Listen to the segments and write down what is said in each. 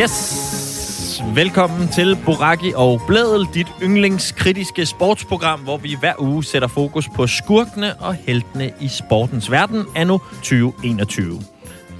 Yes! Velkommen til Boraki og Blædel, dit yndlingskritiske sportsprogram, hvor vi hver uge sætter fokus på skurkene og heltene i sportens verden anno 2021.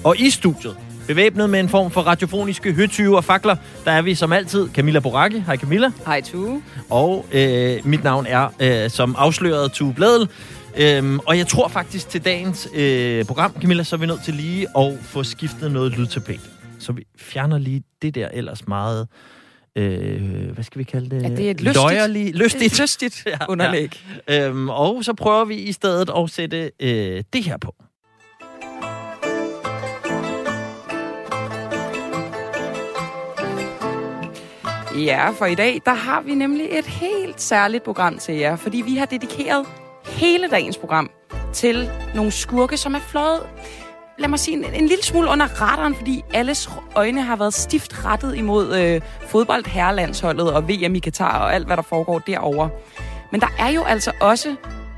Og i studiet, bevæbnet med en form for radiofoniske høtyve og fakler, der er vi som altid Camilla Boraki. Hej Camilla. Hej Tue. Og øh, mit navn er øh, som afsløret Tue Blædel. Øhm, og jeg tror faktisk til dagens øh, program, Camilla, så er vi nødt til lige at få skiftet noget lydtapet. Så vi fjerner lige det der ellers meget... Øh, hvad skal vi kalde det? Ja, det er et lystigt, Løjerlig, lystigt. Et lystigt ja, underlæg. Ja. Øhm, og så prøver vi i stedet at sætte øh, det her på. Ja, for i dag, der har vi nemlig et helt særligt program til jer, fordi vi har dedikeret hele dagens program til nogle skurke, som er fløjet lad mig sige, en, en lille smule under radaren, fordi alles øjne har været stift rettet imod øh, fodbold herrelandsholdet og VM i Katar og alt, hvad der foregår derover. Men der er jo altså også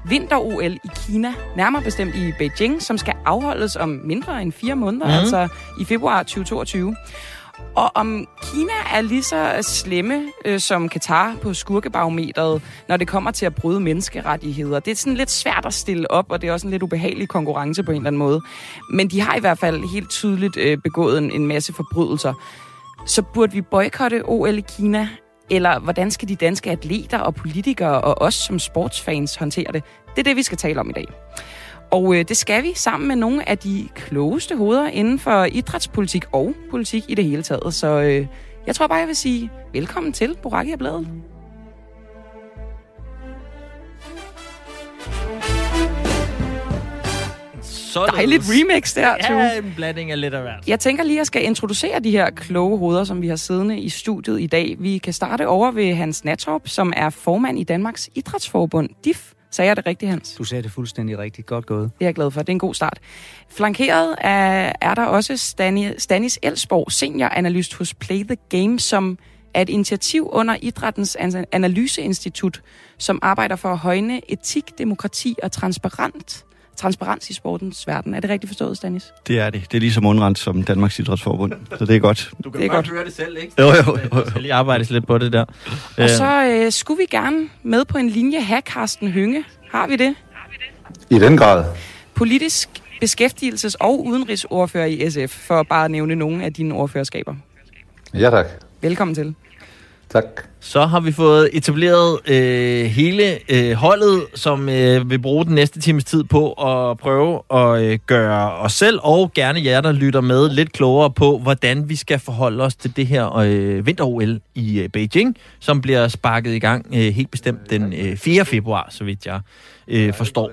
vinter-OL i Kina, nærmere bestemt i Beijing, som skal afholdes om mindre end fire måneder, mm. altså i februar 2022. Og om Kina er lige så slemme øh, som Katar på skurkebarometeret, når det kommer til at bryde menneskerettigheder. Det er sådan lidt svært at stille op, og det er også en lidt ubehagelig konkurrence på en eller anden måde. Men de har i hvert fald helt tydeligt øh, begået en, en masse forbrydelser. Så burde vi boykotte OL i Kina? Eller hvordan skal de danske atleter og politikere og os som sportsfans håndtere det? Det er det, vi skal tale om i dag. Og øh, det skal vi sammen med nogle af de klogeste hoveder inden for idrætspolitik og politik i det hele taget. Så øh, jeg tror bare, jeg vil sige velkommen til Boraki og Bladet. Således. Dejligt remix der, Tue. Ja, en blanding af lidt af hvert. Jeg tænker lige, at jeg skal introducere de her kloge hoveder, som vi har siddende i studiet i dag. Vi kan starte over ved Hans Natorp, som er formand i Danmarks Idrætsforbund, DIF. Sagde jeg det rigtigt, Hans? Du sagde det fuldstændig rigtigt. Godt gået. Det er jeg glad for. Det er en god start. Flankeret er, er der også Stani, Stanis Elsborg, senioranalyst hos Play the Game, som er et initiativ under Idrættens Analyseinstitut, som arbejder for at højne etik, demokrati og transparent transparens i sportens verden. Er det rigtigt forstået, Stanis? Det er det. Det er lige så mundrent som Danmarks Idrætsforbund, så det er godt. Du kan det er godt godt. høre det selv, ikke? Jo, jo, jo. Der skal lige arbejdes lidt på det der. Og så øh, skulle vi gerne med på en linje have Carsten Hønge. Har vi det? I den grad. Politisk beskæftigelses- og udenrigsordfører i SF, for bare at nævne nogle af dine ordførerskaber. Ja, tak. Velkommen til. Tak. Så har vi fået etableret øh, hele øh, holdet, som øh, vil bruge den næste times tid på at prøve at øh, gøre os selv og gerne jer, der lytter med, lidt klogere på, hvordan vi skal forholde os til det her øh, vinter-OL i øh, Beijing, som bliver sparket i gang øh, helt bestemt den øh, 4. februar, så vidt jeg øh, forstår.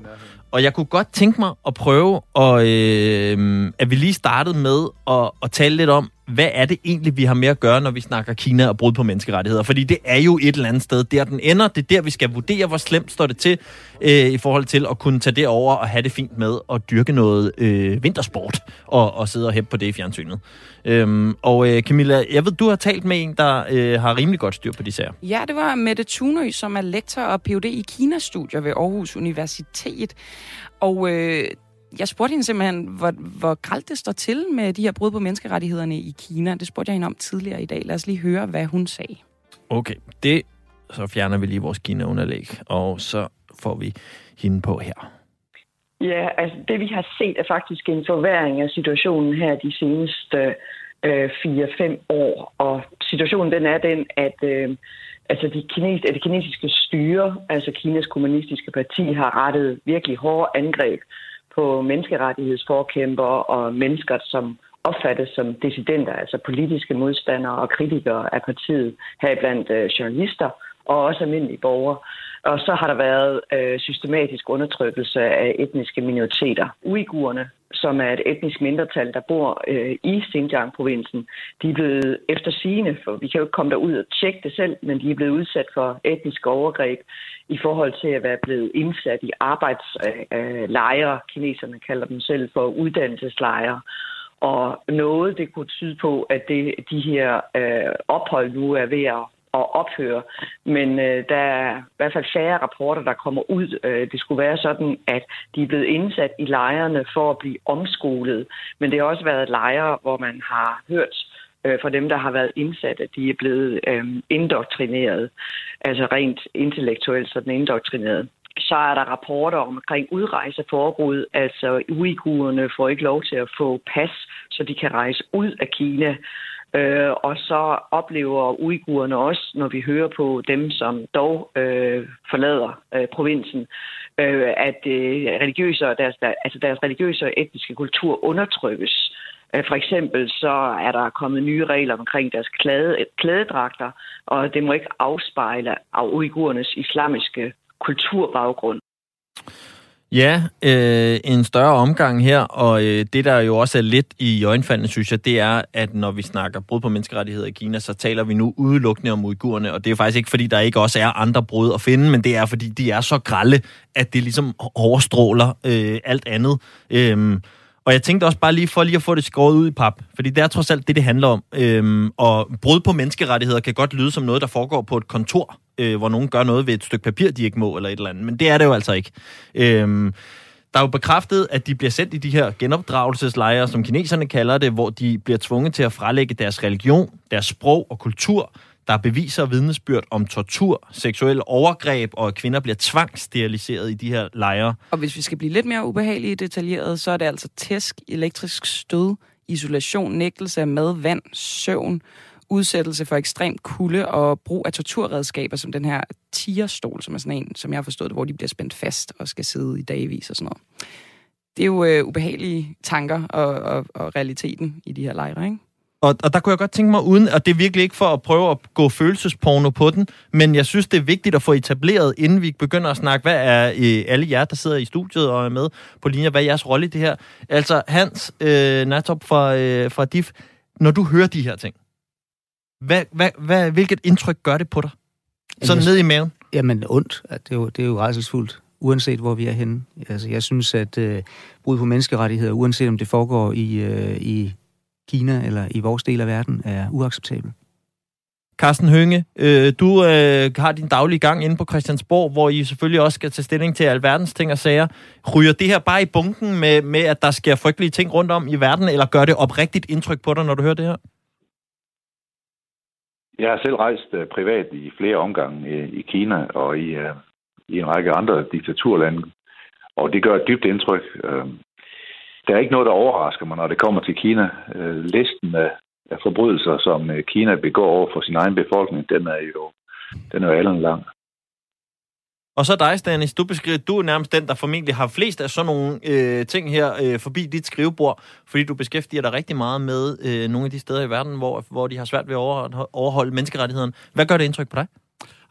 Og jeg kunne godt tænke mig at prøve, at, øh, at vi lige startede med at, at tale lidt om, hvad er det egentlig, vi har med at gøre, når vi snakker Kina og brud på menneskerettigheder? Fordi det er jo et eller andet sted, der den ender. Det er der, vi skal vurdere, hvor slemt står det til øh, i forhold til at kunne tage det over og have det fint med at dyrke noget øh, vintersport og, og sidde og hæppe på det i fjernsynet. Øhm, og øh, Camilla, jeg ved, du har talt med en, der øh, har rimelig godt styr på de sager. Ja, det var Mette Thunø, som er lektor og Ph.D. i Kina-studier ved Aarhus Universitet. Og øh, jeg spurgte hende simpelthen, hvor, hvor gralt det står til med de her brud på menneskerettighederne i Kina. Det spurgte jeg hende om tidligere i dag. Lad os lige høre, hvad hun sagde. Okay, det så fjerner vi lige vores Kina-underlæg, og så får vi hende på her. Ja, altså det vi har set er faktisk en forværing af situationen her de seneste øh, 4-5 år. Og situationen den er den, at øh, altså de kines, det kinesiske styre, altså Kinas kommunistiske parti, har rettet virkelig hårde angreb på menneskerettighedsforkæmpere og mennesker, som opfattes som dissidenter, altså politiske modstandere og kritikere af partiet, heriblandt øh, journalister og også almindelige borgere. Og så har der været øh, systematisk undertrykkelse af etniske minoriteter. Uigurerne som er et etnisk mindretal, der bor øh, i Xinjiang-provinsen, de er blevet efter sigende, for vi kan jo ikke komme derud og tjekke det selv, men de er blevet udsat for etniske overgreb i forhold til at være blevet indsat i arbejdslejre. Øh, Kineserne kalder dem selv for uddannelseslejre. Og noget, det kunne tyde på, at det, de her øh, ophold nu er ved at ophøre. Men øh, der er i hvert fald færre rapporter, der kommer ud. Øh, det skulle være sådan, at de er blevet indsat i lejrene for at blive omskolet. Men det har også været lejre, hvor man har hørt øh, for dem, der har været indsat, at de er blevet øh, indoktrineret. Altså rent intellektuelt sådan indoktrineret så er der rapporter omkring udrejseforbud. Altså uigurerne får ikke lov til at få pas, så de kan rejse ud af Kina. Øh, og så oplever uigurerne også, når vi hører på dem, som dog øh, forlader øh, provinsen, øh, at øh, religiøse og deres, der, altså deres religiøse og etniske kultur undertrykkes. Øh, for eksempel så er der kommet nye regler omkring deres klæde, klædedragter, og det må ikke afspejle af uigurernes islamiske kulturbaggrund. Ja, øh, en større omgang her, og øh, det der jo også er lidt i øjenfaldene, synes jeg, det er, at når vi snakker brud på menneskerettigheder i Kina, så taler vi nu udelukkende om uigurerne, og det er faktisk ikke, fordi der ikke også er andre brud at finde, men det er, fordi de er så grælde, at det ligesom overstråler øh, alt andet. Øh, og jeg tænkte også bare lige for lige at få det skåret ud i pap, fordi det er trods alt det, det handler om. Øhm, og brud på menneskerettigheder kan godt lyde som noget, der foregår på et kontor, øh, hvor nogen gør noget ved et stykke papir, de ikke må, eller et eller andet. Men det er det jo altså ikke. Øhm, der er jo bekræftet, at de bliver sendt i de her genopdragelseslejre, som kineserne kalder det, hvor de bliver tvunget til at frelægge deres religion, deres sprog og kultur, der er beviser og vidnesbyrd om tortur, seksuelle overgreb, og at kvinder bliver tvangssteriliseret i de her lejre. Og hvis vi skal blive lidt mere ubehagelige detaljeret, så er det altså tæsk, elektrisk stød, isolation, nægtelse af mad, vand, søvn, udsættelse for ekstrem kulde og brug af torturredskaber, som den her tigerstol, som er sådan en, som jeg har forstået hvor de bliver spændt fast og skal sidde i dagvis og sådan noget. Det er jo øh, ubehagelige tanker og, og, og realiteten i de her lejre, ikke? Og, og der kunne jeg godt tænke mig, uden, og det er virkelig ikke for at prøve at gå følelsesporno på den, men jeg synes, det er vigtigt at få etableret, inden vi begynder at snakke, hvad er øh, alle jer, der sidder i studiet og er med på linjer, hvad er jeres rolle i det her? Altså, Hans øh, Natop fra, øh, fra DIF, når du hører de her ting, hvad, hvad, hvad, hvilket indtryk gør det på dig? Sådan ned i maven? Jamen, ondt. Det er jo, det er jo rejselsfuldt, uanset hvor vi er henne. Altså, jeg synes, at øh, brud på menneskerettigheder, uanset om det foregår i, øh, i Kina eller i vores del af verden, er uacceptabel. Carsten Hønge, øh, du øh, har din daglige gang inde på Christiansborg, hvor I selvfølgelig også skal tage stilling til alverdens ting og sager. Ryger det her bare i bunken med, med, at der sker frygtelige ting rundt om i verden, eller gør det oprigtigt indtryk på dig, når du hører det her? Jeg har selv rejst uh, privat i flere omgange i, i Kina og i, uh, i en række andre diktaturlande, og det gør et dybt indtryk. Uh, der er ikke noget, der overrasker mig, når det kommer til Kina. Øh, listen af, forbrydelser, som øh, Kina begår over for sin egen befolkning, den er jo, den er jo alle lang. Og så dig, Stanis, du beskriver, du er nærmest den, der formentlig har flest af sådan nogle øh, ting her øh, forbi dit skrivebord, fordi du beskæftiger dig rigtig meget med øh, nogle af de steder i verden, hvor, hvor de har svært ved at overholde menneskerettighederne. Hvad gør det indtryk på dig?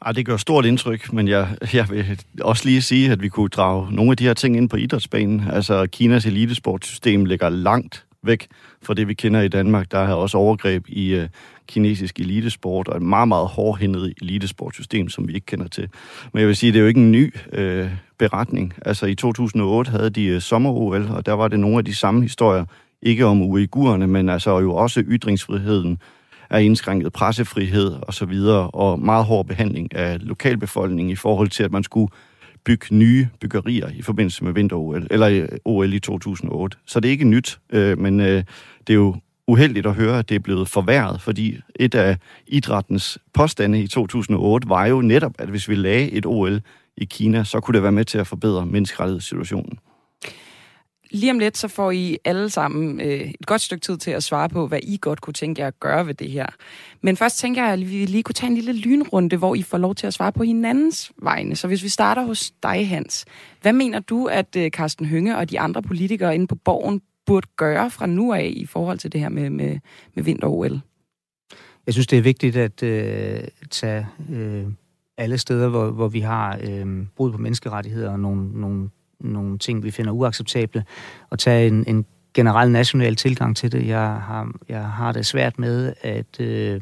Ej, det gør stort indtryk, men jeg, jeg vil også lige sige, at vi kunne drage nogle af de her ting ind på idrætsbanen. Altså, Kinas elitesportsystem ligger langt væk fra det, vi kender i Danmark. Der er også overgreb i øh, kinesisk elitesport, og et meget, meget hårdhændet elitesportsystem, som vi ikke kender til. Men jeg vil sige, det er jo ikke en ny øh, beretning. Altså i 2008 havde de øh, sommer-OL, og der var det nogle af de samme historier, ikke om uigurerne, men altså jo også ytringsfriheden, er indskrænket pressefrihed og så videre, og meget hård behandling af lokalbefolkningen i forhold til, at man skulle bygge nye byggerier i forbindelse med vinter-OL, eller øh, OL i 2008. Så det er ikke nyt, øh, men øh, det er jo uheldigt at høre, at det er blevet forværret, fordi et af idrættens påstande i 2008 var jo netop, at hvis vi lagde et OL i Kina, så kunne det være med til at forbedre menneskerettighedssituationen. Lige om lidt, så får I alle sammen øh, et godt stykke tid til at svare på, hvad I godt kunne tænke jer at gøre ved det her. Men først tænker jeg, at vi lige kunne tage en lille lynrunde, hvor I får lov til at svare på hinandens vegne. Så hvis vi starter hos dig, Hans. Hvad mener du, at øh, Carsten Hønge og de andre politikere inde på borgen burde gøre fra nu af i forhold til det her med, med, med vinter-OL? Jeg synes, det er vigtigt at øh, tage øh, alle steder, hvor, hvor vi har øh, brud på menneskerettigheder og nogle, nogle nogle ting, vi finder uacceptable, og tage en, en generel national tilgang til det. Jeg har, jeg har det svært med, at øh,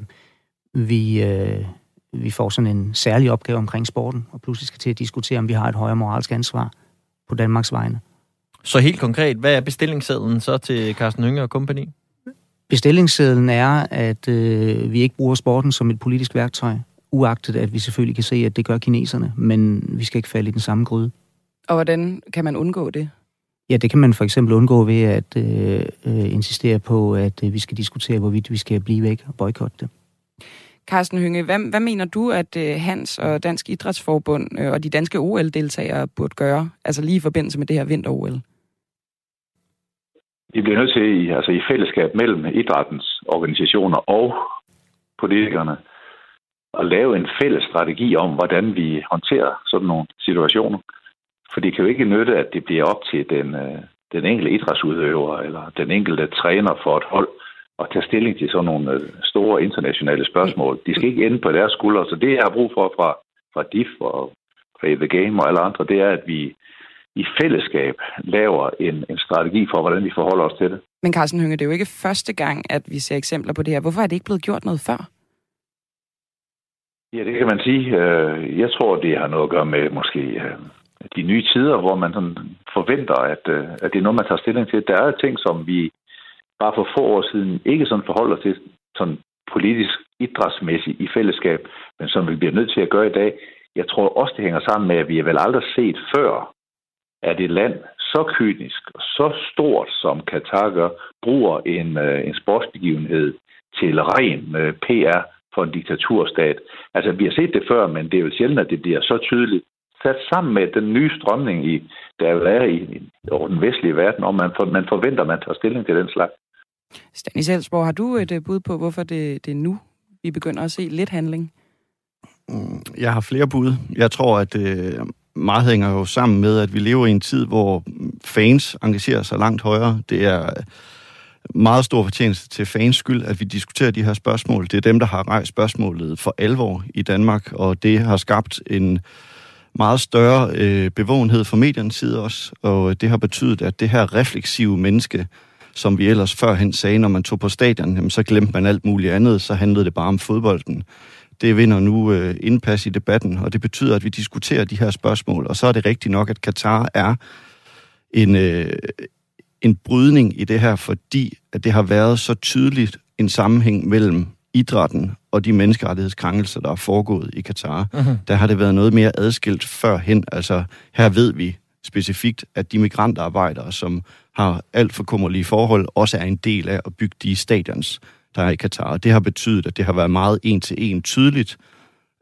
vi, øh, vi får sådan en særlig opgave omkring sporten, og pludselig skal til at diskutere, om vi har et højere moralsk ansvar på Danmarks vegne. Så helt konkret, hvad er bestillingssedlen så til Carsten Hønge og kompagni? Bestillingssedlen er, at øh, vi ikke bruger sporten som et politisk værktøj, uagtet at vi selvfølgelig kan se, at det gør kineserne, men vi skal ikke falde i den samme gryde. Og hvordan kan man undgå det? Ja, det kan man for eksempel undgå ved at øh, øh, insistere på, at øh, vi skal diskutere, hvorvidt vi skal blive væk og boykotte det. Carsten Hynge, hvad, hvad mener du, at øh, Hans og Dansk Idrætsforbund øh, og de danske OL-deltagere burde gøre, altså lige i forbindelse med det her vinter-OL? Vi bliver nødt til, altså i fællesskab mellem idrættens organisationer og politikerne, at lave en fælles strategi om, hvordan vi håndterer sådan nogle situationer. For det kan jo ikke nytte, at det bliver op til den, øh, den enkelte idrætsudøver eller den enkelte træner for et hold at tage stilling til sådan nogle øh, store internationale spørgsmål. De skal ikke ende på deres skuldre. Så det, jeg har brug for fra, fra DIF og fra The Game og alle andre, det er, at vi i fællesskab laver en, en strategi for, hvordan vi forholder os til det. Men Carsten Hynge, det er jo ikke første gang, at vi ser eksempler på det her. Hvorfor er det ikke blevet gjort noget før? Ja, det kan man sige. Øh, jeg tror, det har noget at gøre med måske de nye tider, hvor man sådan forventer, at, øh, at det er noget, man tager stilling til. Der er ting, som vi bare for få år siden ikke sådan forholder til sådan politisk idrætsmæssigt i fællesskab, men som vi bliver nødt til at gøre i dag. Jeg tror også, det hænger sammen med, at vi har vel aldrig set før, at et land så kynisk og så stort, som Katar gør, bruger en, øh, en sportsbegivenhed til ren øh, PR for en diktaturstat. Altså, vi har set det før, men det er jo sjældent, at det bliver så tydeligt sat sammen med den nye strømning, i, der er i, i over den vestlige verden, om man, for, man forventer, at man tager stilling til den slags. Stanis Elsborg, har du et øh, bud på, hvorfor det, det er nu, vi begynder at se lidt handling? Mm, jeg har flere bud. Jeg tror, at det øh, meget hænger jo sammen med, at vi lever i en tid, hvor fans engagerer sig langt højere. Det er meget stor fortjeneste til fans skyld, at vi diskuterer de her spørgsmål. Det er dem, der har rejst spørgsmålet for alvor i Danmark, og det har skabt en meget større øh, bevågenhed fra mediernes side også, og det har betydet, at det her refleksive menneske, som vi ellers førhen sagde, når man tog på stadion, jamen, så glemte man alt muligt andet, så handlede det bare om fodbolden. Det vinder nu øh, indpas i debatten, og det betyder, at vi diskuterer de her spørgsmål, og så er det rigtigt nok, at Katar er en, øh, en brydning i det her, fordi at det har været så tydeligt en sammenhæng mellem idrætten og de menneskerettighedskrænkelser, der er foregået i Katar. Uh-huh. Der har det været noget mere adskilt førhen. Altså, her ved vi specifikt, at de migrantarbejdere, som har alt for kummerlige forhold, også er en del af at bygge de stadions, der er i Katar. Det har betydet, at det har været meget en til en tydeligt,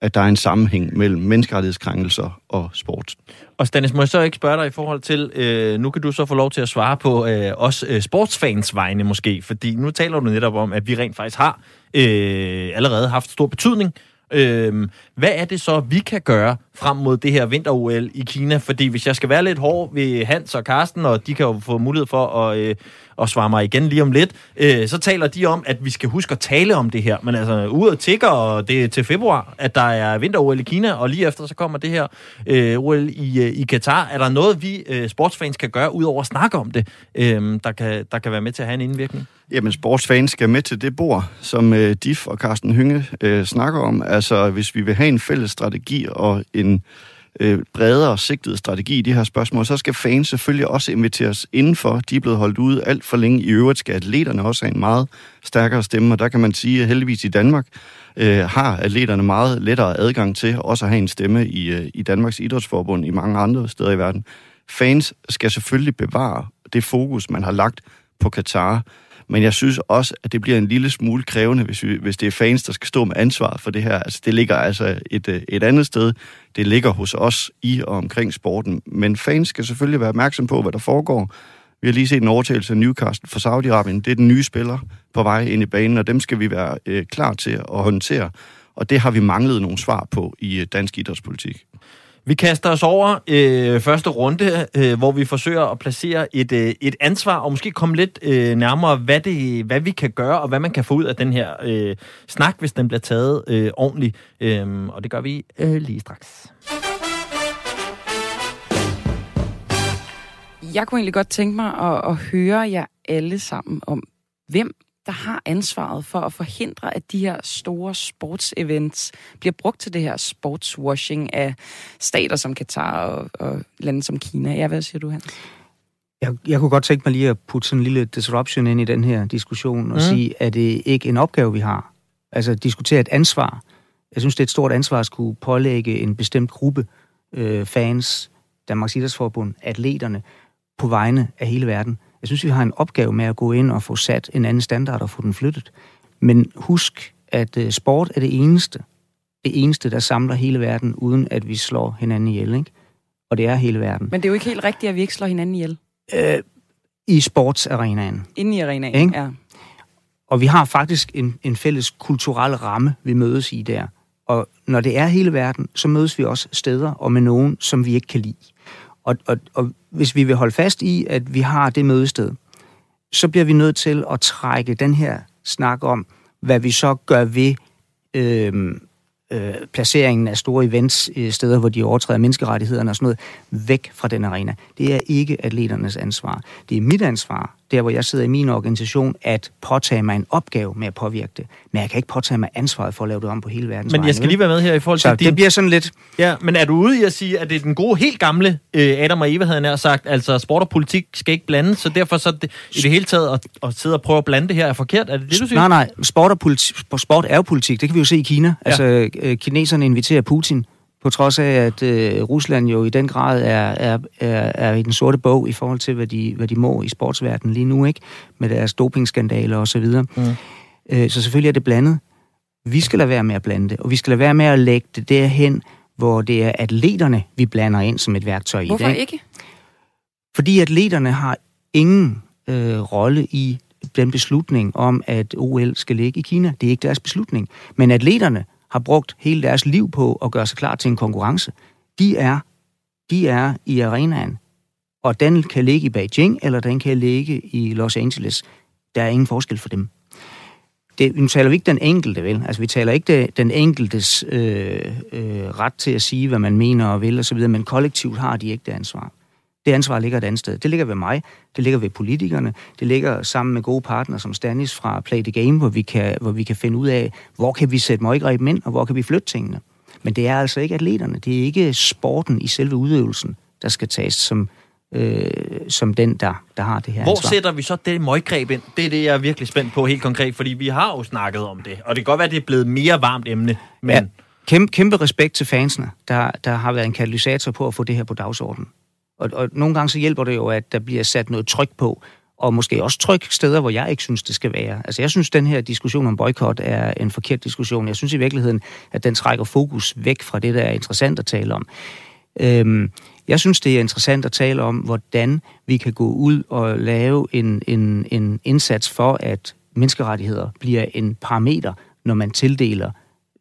at der er en sammenhæng mellem menneskerettighedskrænkelser og sport. Og Stanis, må jeg så ikke spørge dig i forhold til, øh, nu kan du så få lov til at svare på øh, os øh, sportsfans vegne måske, fordi nu taler du netop om, at vi rent faktisk har øh, allerede haft stor betydning. Øh, hvad er det så, vi kan gøre frem mod det her vinter-OL i Kina? Fordi hvis jeg skal være lidt hård ved Hans og Karsten, og de kan jo få mulighed for at, øh, og svammer mig igen lige om lidt, øh, så taler de om, at vi skal huske at tale om det her. Men altså, uret tigger, og det er til februar, at der er vinter-OL i Kina, og lige efter så kommer det her øh, OL i, øh, i Katar. Er der noget, vi øh, sportsfans kan gøre, udover at snakke om det, øh, der, kan, der kan være med til at have en indvirkning? Jamen, sportsfans skal med til det bord, som øh, Dif og Carsten Hynge øh, snakker om. Altså, hvis vi vil have en fælles strategi og en øh, bredere sigtet strategi i de her spørgsmål, så skal fans selvfølgelig også inviteres indenfor. De er blevet holdt ude alt for længe. I øvrigt skal atleterne også have en meget stærkere stemme, og der kan man sige, at heldigvis i Danmark øh, har atleterne meget lettere adgang til også at have en stemme i, øh, i Danmarks Idrætsforbund i mange andre steder i verden. Fans skal selvfølgelig bevare det fokus, man har lagt på Katar, men jeg synes også, at det bliver en lille smule krævende, hvis, vi, hvis det er fans, der skal stå med ansvar for det her. Altså, det ligger altså et, øh, et andet sted. Det ligger hos os i og omkring sporten. Men fans skal selvfølgelig være opmærksom på, hvad der foregår. Vi har lige set en overtagelse af Newcastle for Saudi-Arabien. Det er den nye spiller på vej ind i banen, og dem skal vi være øh, klar til at håndtere. Og det har vi manglet nogle svar på i øh, dansk idrætspolitik. Vi kaster os over øh, første runde, øh, hvor vi forsøger at placere et, øh, et ansvar, og måske komme lidt øh, nærmere, hvad, det, hvad vi kan gøre, og hvad man kan få ud af den her øh, snak, hvis den bliver taget øh, ordentligt. Øh, og det gør vi øh, lige straks. Jeg kunne egentlig godt tænke mig at, at høre jer alle sammen om, hvem der har ansvaret for at forhindre, at de her store sportsevents bliver brugt til det her sportswashing af stater som Katar og, og lande som Kina. Ja, hvad siger du, Hans? Jeg, jeg kunne godt tænke mig lige at putte sådan en lille disruption ind i den her diskussion og mm. sige, at det ikke en opgave, vi har. Altså diskutere et ansvar. Jeg synes, det er et stort ansvar at skulle pålægge en bestemt gruppe øh, fans, Danmarks Idrætsforbund, atleterne, på vegne af hele verden. Jeg synes, vi har en opgave med at gå ind og få sat en anden standard og få den flyttet. Men husk, at øh, sport er det eneste, det eneste, der samler hele verden, uden at vi slår hinanden ihjel, ikke? Og det er hele verden. Men det er jo ikke helt rigtigt, at vi ikke slår hinanden ihjel. Øh, I sportsarenaen. Inde i arenaen, Ikke? ja. Og vi har faktisk en, en fælles kulturel ramme, vi mødes i der. Og når det er hele verden, så mødes vi også steder og med nogen, som vi ikke kan lide. Og, og, og hvis vi vil holde fast i, at vi har det mødested, så bliver vi nødt til at trække den her snak om, hvad vi så gør ved øh, øh, placeringen af store events, øh, steder, hvor de overtræder menneskerettighederne og sådan noget, væk fra den arena. Det er ikke atleternes ansvar. Det er mit ansvar, der hvor jeg sidder i min organisation, at påtage mig en opgave med at påvirke det. Men jeg kan ikke påtage mig ansvaret for at lave det om på hele verdens Men jeg skal lige være med her i forhold Så til din... det bliver sådan lidt... Ja, men er du ude i at sige, at det er den gode, helt gamle øh, Adam og Eva, havde nær sagt, altså sport og politik skal ikke blande, så derfor så det, i det hele taget at, at sidde og prøve at blande det her er forkert? Er det det, du siger? Nej, nej. Sport, og politi- sport er jo politik. Det kan vi jo se i Kina. Ja. Altså, øh, kineserne inviterer Putin, på trods af, at øh, Rusland jo i den grad er, er, er, er i den sorte bog i forhold til, hvad de, hvad de må i sportsverdenen lige nu, ikke? Med deres dopingskandaler og så videre. Mm. Øh, så selvfølgelig er det blandet. Vi skal lade være med at blande det, og vi skal lade være med at lægge det derhen, hvor det er atleterne, vi blander ind som et værktøj Hvorfor i det. ikke? Fordi atleterne har ingen øh, rolle i den beslutning om, at OL skal ligge i Kina. Det er ikke deres beslutning. Men atleterne har brugt hele deres liv på at gøre sig klar til en konkurrence. De er, de er i arenaen, og den kan ligge i Beijing, eller den kan ligge i Los Angeles. Der er ingen forskel for dem. Det, nu taler vi ikke den enkelte, vel? Altså, vi taler ikke det, den enkeltes øh, øh, ret til at sige, hvad man mener og vil osv., men kollektivt har de ikke det ansvar. Det ansvar ligger et andet sted. Det ligger ved mig, det ligger ved politikerne, det ligger sammen med gode partnere som Stanis fra Play the Game, hvor vi kan, hvor vi kan finde ud af, hvor kan vi sætte møggreb ind, og hvor kan vi flytte tingene. Men det er altså ikke atleterne, det er ikke sporten i selve udøvelsen, der skal tages som, øh, som den, der, der har det her Hvor ansvar. sætter vi så det møggreb ind? Det er det, jeg er virkelig spændt på helt konkret, fordi vi har jo snakket om det, og det kan godt være, at det er blevet mere varmt emne, men... Ja. Kæmpe, kæmpe respekt til fansene, der, der har været en katalysator på at få det her på dagsordenen. Og, og nogle gange så hjælper det jo, at der bliver sat noget tryk på, og måske også tryk steder, hvor jeg ikke synes, det skal være. Altså jeg synes, den her diskussion om boykot er en forkert diskussion. Jeg synes i virkeligheden, at den trækker fokus væk fra det, der er interessant at tale om. Øhm, jeg synes, det er interessant at tale om, hvordan vi kan gå ud og lave en, en, en indsats for, at menneskerettigheder bliver en parameter, når man tildeler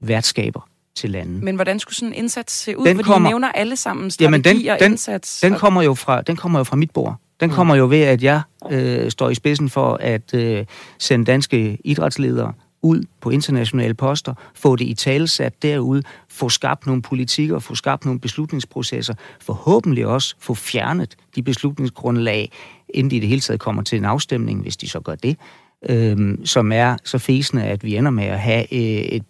værtskaber til landen. Men hvordan skulle sådan en indsats se ud? Den Fordi kommer- nævner alle sammen Jamen, strategi den- og den- indsats. Den og- kommer jo fra, den kommer jo fra mit bord. Den kommer jo ved, at jeg øh, står i spidsen for at øh, sende danske idrætsledere ud på internationale poster, få det i talesat derude, få skabt nogle politikker, få skabt nogle beslutningsprocesser, forhåbentlig også få fjernet de beslutningsgrundlag, inden de i det hele taget kommer til en afstemning, hvis de så gør det, øh, som er så fæsende, at vi ender med at have øh, et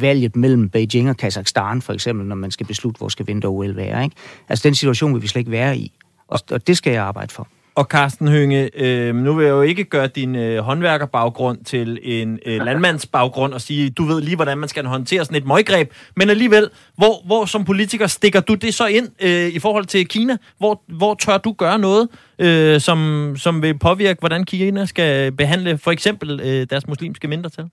valget mellem Beijing og Kazakhstan, for eksempel, når man skal beslutte, hvor skal vinter-OL være. Ikke? Altså, den situation vil vi slet ikke være i. Og, og det skal jeg arbejde for. Og Carsten Hønge, øh, nu vil jeg jo ikke gøre din øh, håndværkerbaggrund til en øh, landmandsbaggrund og sige, du ved lige, hvordan man skal håndtere sådan et møggreb, men alligevel, hvor, hvor som politiker stikker du det så ind øh, i forhold til Kina? Hvor, hvor tør du gøre noget, øh, som, som vil påvirke, hvordan Kina skal behandle for eksempel øh, deres muslimske mindretal?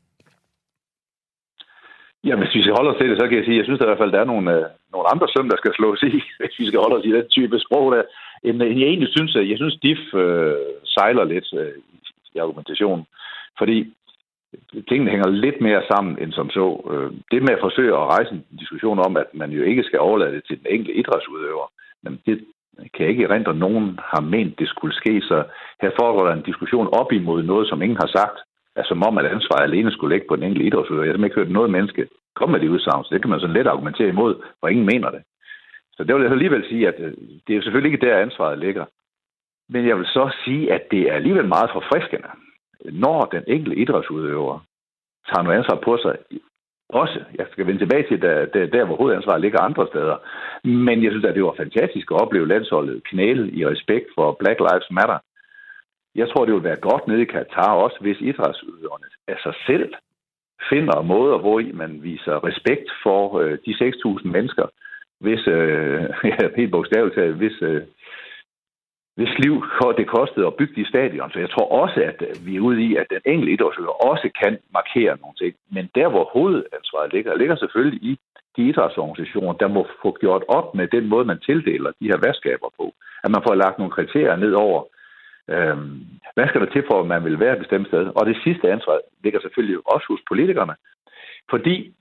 Ja, hvis vi skal holde os til det, så kan jeg sige, at jeg synes at i hvert fald, der er nogle, øh, nogle andre søm, der skal slås i, hvis vi skal holde os i den type sprog der. End, end øh, jeg egentlig synes, at jeg synes, DIF øh, sejler lidt øh, i argumentationen. Fordi tingene hænger lidt mere sammen end som så. Øh, det med at forsøge at rejse en diskussion om, at man jo ikke skal overlade det til den enkelte idrætsudøver, men det kan jeg ikke rente, at nogen har ment, det skulle ske. Så her foregår der en diskussion op imod noget, som ingen har sagt at som om, at ansvaret alene skulle ligge på den enkelte idrætsudøver. Jeg har ikke hørt noget menneske komme med det udsagn, så det kan man sådan let argumentere imod, og ingen mener det. Så det vil jeg så alligevel sige, at øh, det er jo selvfølgelig ikke der, ansvaret ligger. Men jeg vil så sige, at det er alligevel meget forfriskende, når den enkelte idrætsudøver tager noget ansvar på sig. Også, jeg skal vende tilbage til, der, der, der hvor hovedansvaret ligger andre steder. Men jeg synes, at det var fantastisk at opleve landsholdet knæle i respekt for Black Lives Matter. Jeg tror, det vil være godt nede i Katar, også hvis idrætsudøverne af sig selv finder måder, hvor man viser respekt for øh, de 6.000 mennesker, hvis, øh, ja, helt bogstaveligt talt, hvis, øh, hvis liv det kostede at bygge de stadion. Så jeg tror også, at øh, vi er ude i, at den enkelte idrætsøver også kan markere nogle ting. Men der, hvor hovedansvaret ligger, ligger selvfølgelig i de idrætsorganisationer, der må få gjort op med den måde, man tildeler de her værtskaber på. At man får lagt nogle kriterier ned over, Øhm, hvad skal der til for, at man vil være et bestemt sted. Og det sidste ansvar ligger selvfølgelig også hos politikerne. Fordi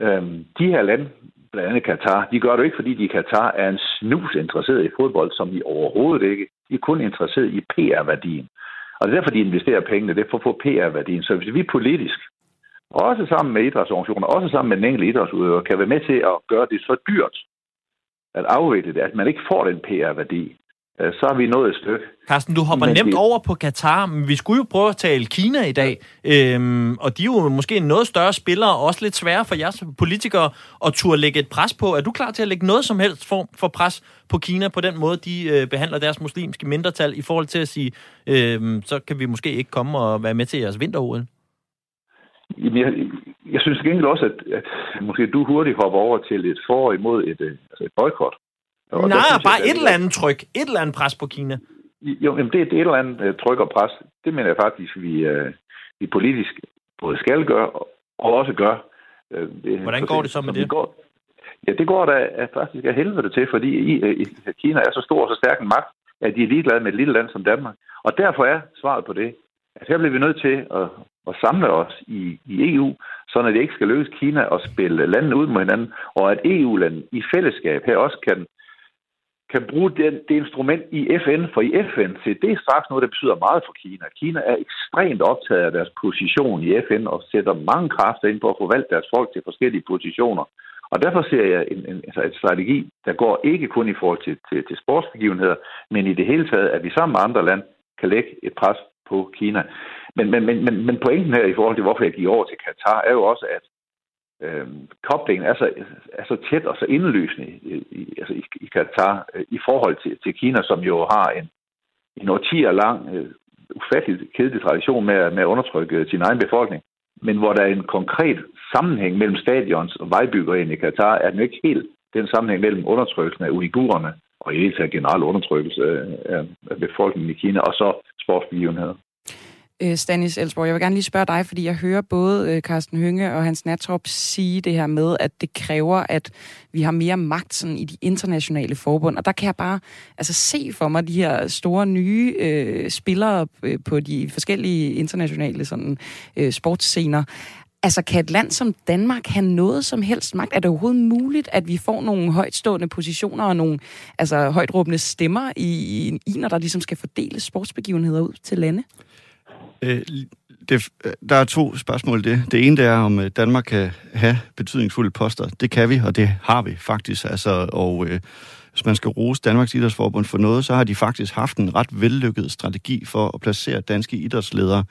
øhm, de her lande, blandt andet Katar, de gør det ikke, fordi de i Katar er en snus interesseret i fodbold, som de overhovedet ikke. De er kun interesseret i PR-værdien. Og det er derfor, de investerer pengene, det er for at få PR-værdien. Så hvis vi politisk, også sammen med idrætsorganisationer, også sammen med den enkelte idrætsudøver, kan være med til at gøre det så dyrt at afvikle det, at man ikke får den PR-værdi, så er vi nået et stykke. Carsten, du hopper Men nemt vi... over på Katar, men vi skulle jo prøve at tale Kina i dag, øhm, og de er jo måske en noget større spillere, og også lidt svære for jeres politikere at turde lægge et pres på. Er du klar til at lægge noget som helst form for pres på Kina på den måde, de øh, behandler deres muslimske mindretal, i forhold til at sige, øh, så kan vi måske ikke komme og være med til jeres vinter Jamen, jeg, jeg synes gengæld også, at, at måske du hurtigt hopper over til et for imod et, øh, altså et boykot. Og Nej, synes, bare jeg, et eller andet tryk. Et eller andet pres på Kina. Jo, jamen det, det er et eller andet uh, tryk og pres. Det mener jeg faktisk, vi, uh, vi politisk både skal gøre og også gør. Det, Hvordan går det så med det? Går, ja, det går da at faktisk af helvede til, fordi i, i, Kina er så stor og så stærk en magt, at de er ligeglade med et lille land som Danmark. Og derfor er svaret på det, at her bliver vi nødt til at, at samle os i, i EU, så det ikke skal lykkes Kina at spille landene ud mod hinanden, og at EU-landene i fællesskab her også kan kan bruge det, det instrument i FN, for i FN, se, det er straks noget, der betyder meget for Kina. Kina er ekstremt optaget af deres position i FN og sætter mange kræfter ind på at forvalte deres folk til forskellige positioner. Og derfor ser jeg en, en, altså en strategi, der går ikke kun i forhold til, til, til sportsbegivenheder, men i det hele taget, at vi sammen med andre lande kan lægge et pres på Kina. Men, men, men, men, men pointen her i forhold til, hvorfor jeg giver over til Katar, er jo også, at øh, koblingen er så, er så tæt og så indlysende i, i, altså i, i Katar øh, i forhold til, til Kina, som jo har en, en årtier lang, øh, ufattelig kedelig tradition med, med at undertrykke sin egen befolkning. Men hvor der er en konkret sammenhæng mellem stadions og vejbyggerien i Katar, er den ikke helt den sammenhæng mellem undertrykkelsen af uigurerne og i det taget generel undertrykkelse af, af befolkningen i Kina, og så sportsbegivenheder Øh, Stanis Elsborg. Jeg vil gerne lige spørge dig, fordi jeg hører både øh, Carsten Hynge og Hans Natrop sige det her med, at det kræver, at vi har mere magt sådan, i de internationale forbund. Og der kan jeg bare altså, se for mig de her store nye øh, spillere øh, på de forskellige internationale sådan, øh, sportsscener. Altså, kan et land som Danmark have noget som helst magt? Er det overhovedet muligt, at vi får nogle højtstående positioner og nogle altså, højtråbende stemmer i, i, i, når der ligesom skal fordele sportsbegivenheder ud til lande? Øh, det, øh, der er to spørgsmål det. Det ene det er, om øh, Danmark kan have betydningsfulde poster. Det kan vi, og det har vi faktisk. Altså, og øh, hvis man skal rose Danmarks Idrætsforbund for noget, så har de faktisk haft en ret vellykket strategi for at placere danske idrætsledere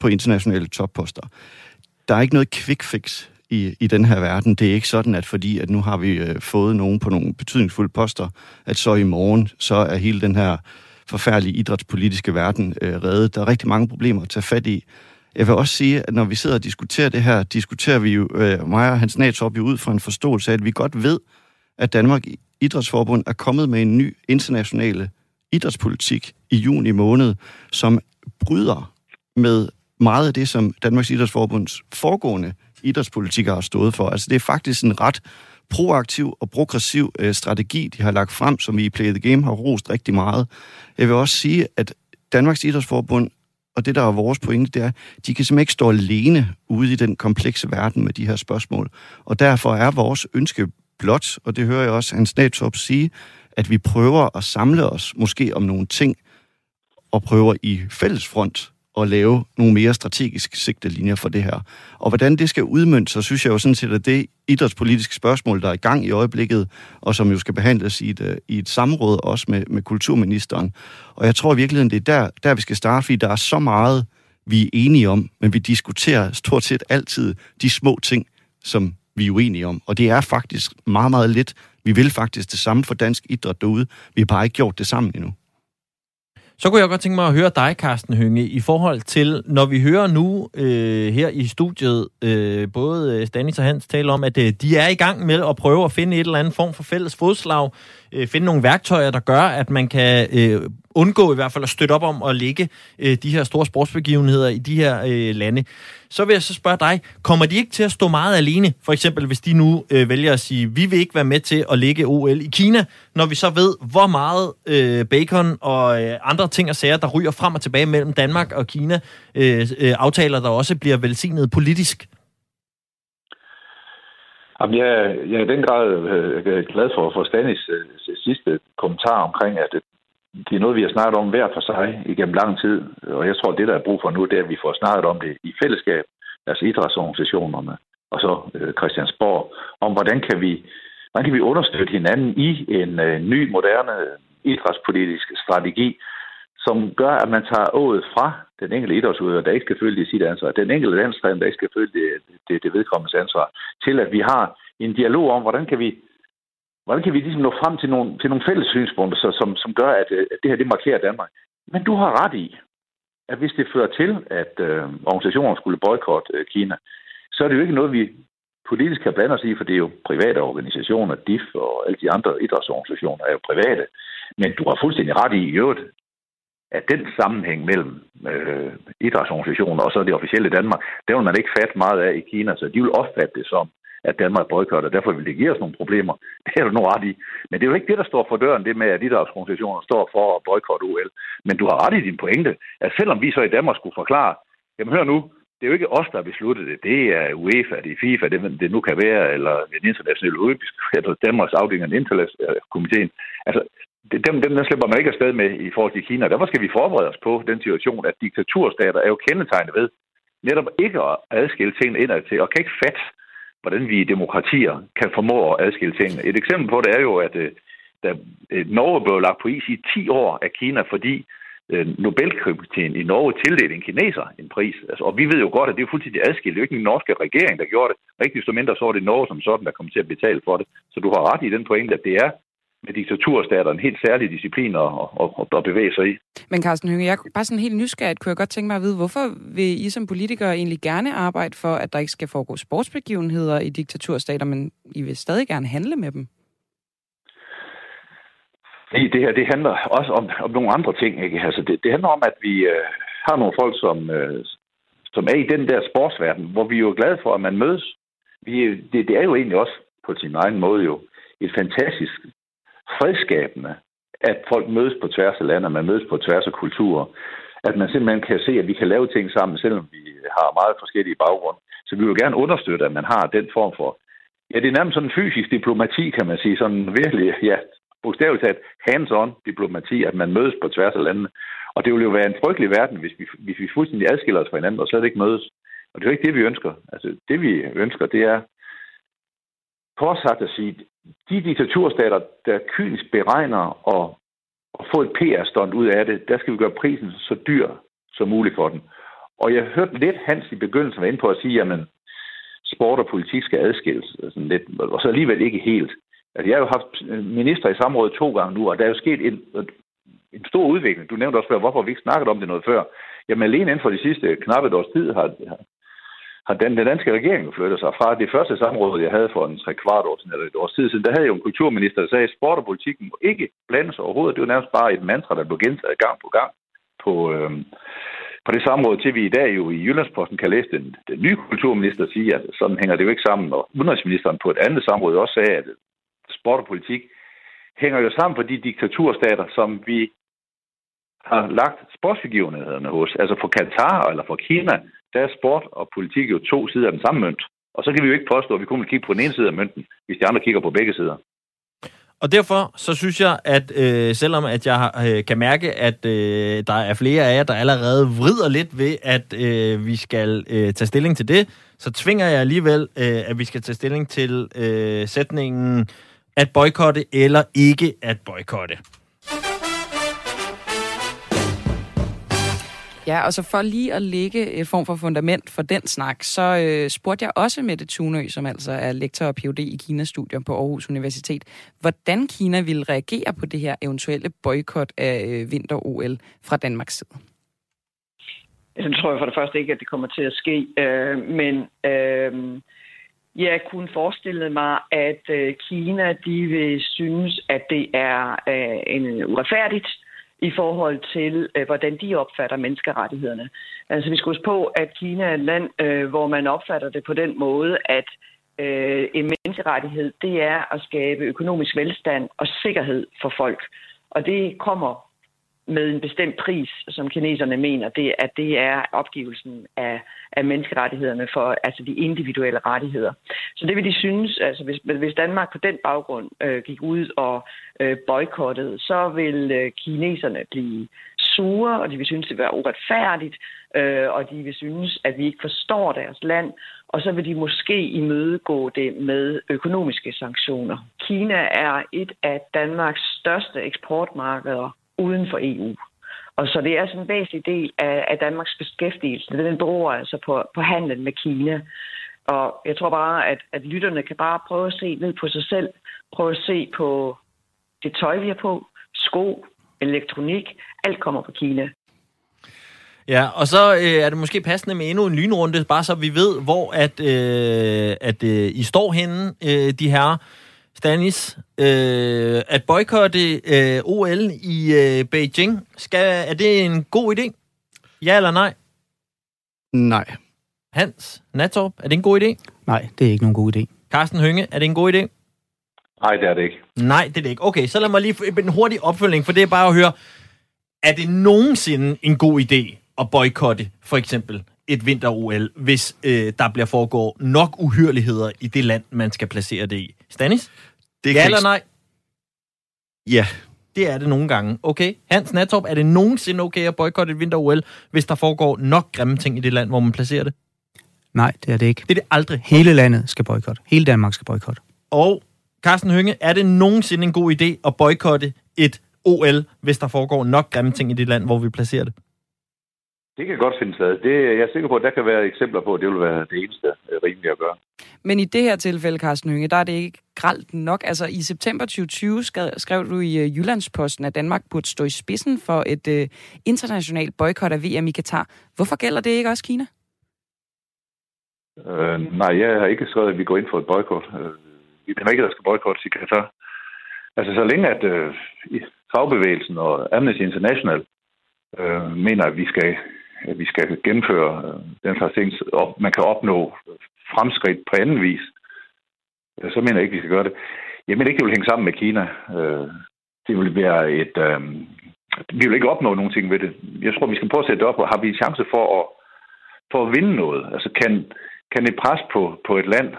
på internationale topposter. Der er ikke noget quick fix i, i den her verden. Det er ikke sådan, at fordi at nu har vi øh, fået nogen på nogle betydningsfulde poster, at så i morgen, så er hele den her forfærdelige idrætspolitiske verden øh, reddet. Der er rigtig mange problemer at tage fat i. Jeg vil også sige, at når vi sidder og diskuterer det her, diskuterer vi jo, øh, mig og Hans Natsop jo ud fra en forståelse af, at vi godt ved, at Danmark Idrætsforbund er kommet med en ny internationale idrætspolitik i juni måned, som bryder med meget af det, som Danmarks Idrætsforbunds foregående idrætspolitikere har stået for. Altså det er faktisk en ret proaktiv og progressiv øh, strategi, de har lagt frem, som vi i Play the Game har rost rigtig meget. Jeg vil også sige, at Danmarks Idrætsforbund, og det der er vores pointe, det er, de kan simpelthen ikke stå alene ude i den komplekse verden med de her spørgsmål. Og derfor er vores ønske blot, og det hører jeg også Hans Natop sige, at vi prøver at samle os måske om nogle ting, og prøver i fælles front at lave nogle mere strategiske sigtelinjer for det her. Og hvordan det skal udmønte, så synes jeg jo sådan set, at det idrætspolitiske spørgsmål, der er i gang i øjeblikket, og som jo skal behandles i et, øh, i et samråd også med, med kulturministeren. Og jeg tror i virkeligheden, det er der, der, vi skal starte, fordi der er så meget, vi er enige om, men vi diskuterer stort set altid de små ting, som vi er uenige om. Og det er faktisk meget, meget lidt. Vi vil faktisk det samme for dansk idræt derude. Vi har bare ikke gjort det sammen endnu. Så kunne jeg godt tænke mig at høre dig, Carsten Hynge, i forhold til, når vi hører nu øh, her i studiet, øh, både Stanis og Hans tale om, at øh, de er i gang med at prøve at finde et eller andet form for fælles fodslag, øh, finde nogle værktøjer, der gør, at man kan øh, undgå i hvert fald at støtte op om at lægge øh, de her store sportsbegivenheder i de her øh, lande. Så vil jeg så spørge dig, kommer de ikke til at stå meget alene? For eksempel, hvis de nu øh, vælger at sige, vi vil ikke være med til at lægge OL i Kina, når vi så ved, hvor meget øh, bacon og øh, andre ting og sager, der ryger frem og tilbage mellem Danmark og Kina, øh, øh, aftaler, der også bliver velsignet politisk. Jamen, jeg, jeg er i den grad øh, øh glad for, for Stanis øh, sidste kommentar omkring, at øh, det er noget, vi har snakket om hver for sig igennem lang tid. Og jeg tror, det, der er brug for nu, det er, at vi får snakket om det i fællesskab, altså idrætsorganisationerne og så øh, Christiansborg, om hvordan kan vi hvordan kan vi understøtte hinanden i en øh, ny, moderne øh, idrætspolitisk strategi, som gør, at man tager ået fra den enkelte idrætsudøver, der ikke skal følge det sit ansvar, den enkelte landstræner, der ikke skal følge det, det, det vedkommendes ansvar, til at vi har en dialog om, hvordan kan vi hvordan kan vi ligesom nå frem til nogle, til nogle fælles synspunkter, så, som, som gør, at, øh, at det her det markerer Danmark. Men du har ret i, at hvis det fører til, at øh, organisationer skulle boykotte øh, Kina, så er det jo ikke noget, vi politisk kan blande os i, for det er jo private organisationer, DIF og alle de andre idrætsorganisationer er jo private. Men du har fuldstændig ret i, i øvrigt, at den sammenhæng mellem øh, idrætsorganisationer og så det officielle Danmark, det vil man ikke fatte meget af i Kina, så de vil opfatte det som, at Danmark boykotter, og derfor vil det give os nogle problemer. Det er du nu ret i. Men det er jo ikke det, der står for døren, det med, at idrætsorganisationer står for at boykotte OL. Men du har ret i din pointe, at selvom vi så i Danmark skulle forklare, jamen hør nu, det er jo ikke os, der har besluttet det. Det er UEFA, det er FIFA, det, det nu kan være, eller den internationale olympiske, eller Danmarks afdeling af den internationale komiteen. Altså, dem, dem der slipper man ikke afsted med i forhold til Kina. Derfor skal vi forberede os på den situation, at diktaturstater er jo kendetegnet ved netop ikke at adskille tingene indad til, og kan ikke fatte, hvordan vi i demokratier kan formå at adskille tingene. Et eksempel på det er jo, at øh, da øh, Norge blev lagt på is i 10 år af Kina, fordi øh, Nobelkomiteen i Norge tildelte en kineser en pris. Altså, og vi ved jo godt, at det er fuldstændig adskilt. Det er jo ikke den norske regering, der gjorde det. Rigtig så mindre så var det Norge som sådan, der kom til at betale for det. Så du har ret i den pointe, at det er med diktaturstater en helt særlig disciplin at, at, at, bevæge sig i. Men Carsten Hønge, jeg bare sådan helt nysgerrigt kunne jeg godt tænke mig at vide, hvorfor vil I som politikere egentlig gerne arbejde for, at der ikke skal foregå sportsbegivenheder i diktaturstater, men I vil stadig gerne handle med dem? Nej, det her det handler også om, om nogle andre ting. Ikke? Altså, det, det handler om, at vi øh, har nogle folk, som, øh, som er i den der sportsverden, hvor vi er jo glade for, at man mødes. Vi, det, det er jo egentlig også på sin egen måde jo et fantastisk fredskabende, at folk mødes på tværs af lande, man mødes på tværs af kulturer, at man simpelthen kan se, at vi kan lave ting sammen, selvom vi har meget forskellige baggrund. Så vi vil gerne understøtte, at man har den form for, ja, det er nærmest sådan en fysisk diplomati, kan man sige, sådan virkelig, ja, bogstaveligt talt hands-on diplomati, at man mødes på tværs af landene. Og det ville jo være en frygtelig verden, hvis vi, hvis vi fuldstændig adskiller os fra hinanden og slet ikke mødes. Og det er jo ikke det, vi ønsker. Altså, det vi ønsker, det er kort sagt at sige, de diktaturstater, der kynisk beregner at, at få et PR-stånd ud af det, der skal vi gøre prisen så dyr som muligt for den. Og jeg hørte lidt Hans i begyndelsen var inde på at sige, jamen, sport og politik skal adskilles. Sådan lidt, og så alligevel ikke helt. Altså, jeg har jo haft minister i samrådet to gange nu, og der er jo sket en, en stor udvikling. Du nævnte også hvorfor vi ikke snakket om det noget før. Jamen alene inden for de sidste knap et års tid har, har den, den danske regering flyttet sig fra det første samråd, jeg havde for en tre kvart år siden, eller et års tid siden, der havde jeg jo en kulturminister, der sagde, at sport og politik må ikke blandes overhovedet. Det var nærmest bare et mantra, der blev gentaget gang på gang på, øh, på det samråd, til vi i dag jo i Jyllandsposten kan læse den, den nye kulturminister sige, at sådan hænger det jo ikke sammen. Og udenrigsministeren på et andet samråd også sagde, at sport og politik hænger jo sammen for de diktaturstater, som vi har lagt sportsbegivenhederne hos. Altså for Katar eller for Kina, der er sport og politik jo to sider af den samme mønt. Og så kan vi jo ikke påstå, at vi kun vil kigge på den ene side af mønten, hvis de andre kigger på begge sider. Og derfor så synes jeg, at øh, selvom at jeg øh, kan mærke, at øh, der er flere af jer, der allerede vrider lidt ved, at øh, vi skal øh, tage stilling til det, så tvinger jeg alligevel, øh, at vi skal tage stilling til øh, sætningen at boykotte eller ikke at boykotte. Ja, og så for lige at lægge et form for fundament for den snak, så øh, spurgte jeg også Mette Thunø, som altså er lektor og Ph.D. i Kina-studier på Aarhus Universitet, hvordan Kina ville reagere på det her eventuelle boykot af øh, vinter-OL fra Danmarks side. Jeg tror jeg for det første ikke, at det kommer til at ske, øh, men øh, jeg kunne forestille mig, at øh, Kina de vil synes, at det er øh, en uretfærdigt, i forhold til, øh, hvordan de opfatter menneskerettighederne. Altså vi skal huske på, at Kina er et land, øh, hvor man opfatter det på den måde, at øh, en menneskerettighed, det er at skabe økonomisk velstand og sikkerhed for folk. Og det kommer med en bestemt pris, som kineserne mener, det, at det er opgivelsen af, af menneskerettighederne for altså de individuelle rettigheder. Så det vil de synes, altså hvis, hvis Danmark på den baggrund øh, gik ud og øh, boykottede, så vil øh, kineserne blive sure, og de vil synes, det vil være uretfærdigt, øh, og de vil synes, at vi ikke forstår deres land, og så vil de måske imødegå det med økonomiske sanktioner. Kina er et af Danmarks største eksportmarkeder uden for EU. Og så det er sådan en væsentlig del af, af Danmarks beskæftigelse. Den beror altså på, på handlen med Kina. Og jeg tror bare, at, at lytterne kan bare prøve at se ned på sig selv. Prøve at se på det tøj, vi har på, sko, elektronik. Alt kommer fra Kina. Ja, og så øh, er det måske passende med endnu en lynrunde, bare så vi ved, hvor at, øh, at øh, I står henne, øh, de her. Stanis, øh, at boykotte øh, OL i øh, Beijing, skal, er det en god idé? Ja eller nej? Nej. Hans Natorp, er det en god idé? Nej, det er ikke nogen god idé. Carsten Hønge, er det en god idé? Nej, det er det ikke. Nej, det er det ikke. Okay, så lad mig lige få en hurtig opfølging, for det er bare at høre, er det nogensinde en god idé at boykotte for eksempel et vinter-OL, hvis øh, der bliver foregået nok uhyrligheder i det land, man skal placere det i? Stanis? Det ja eller nej? Ja. Det er det nogle gange. Okay. Hans Natorp, er det nogensinde okay at boykotte et vinter-OL, hvis der foregår nok grimme ting i det land, hvor man placerer det? Nej, det er det ikke. Det er det aldrig. Hele landet skal boykotte. Hele Danmark skal boykotte. Og Carsten Hønge, er det nogensinde en god idé at boykotte et OL, hvis der foregår nok grimme ting i det land, hvor vi placerer det? Det kan godt finde sted. Det, jeg er sikker på, at der kan være eksempler på, at det vil være det eneste øh, rimelige at gøre. Men i det her tilfælde, Carsten Hønge, der er det ikke gralt nok. Altså i september 2020 skrev, skrev du i uh, Jyllandsposten, at Danmark burde stå i spidsen for et uh, internationalt boykot af VM i Katar. Hvorfor gælder det ikke også Kina? Øh, nej, jeg har ikke skrevet, at vi går ind for et boykot. Øh, vi mener ikke, at der skal boykottes i Katar. Altså, så længe at øh, fagbevægelsen og Amnesty International øh, mener, at vi skal, at vi skal gennemføre øh, den slags ting, og man kan opnå fremskridt på anden vis, så mener jeg ikke, vi skal gøre det. Jeg mener ikke, det vil hænge sammen med Kina. Øh, det vil være et... Øh, vi vil ikke opnå nogen ting ved det. Jeg tror, vi skal prøve at sætte det op, og har vi en chance for at, for at vinde noget? Altså, kan, kan et pres på, på et land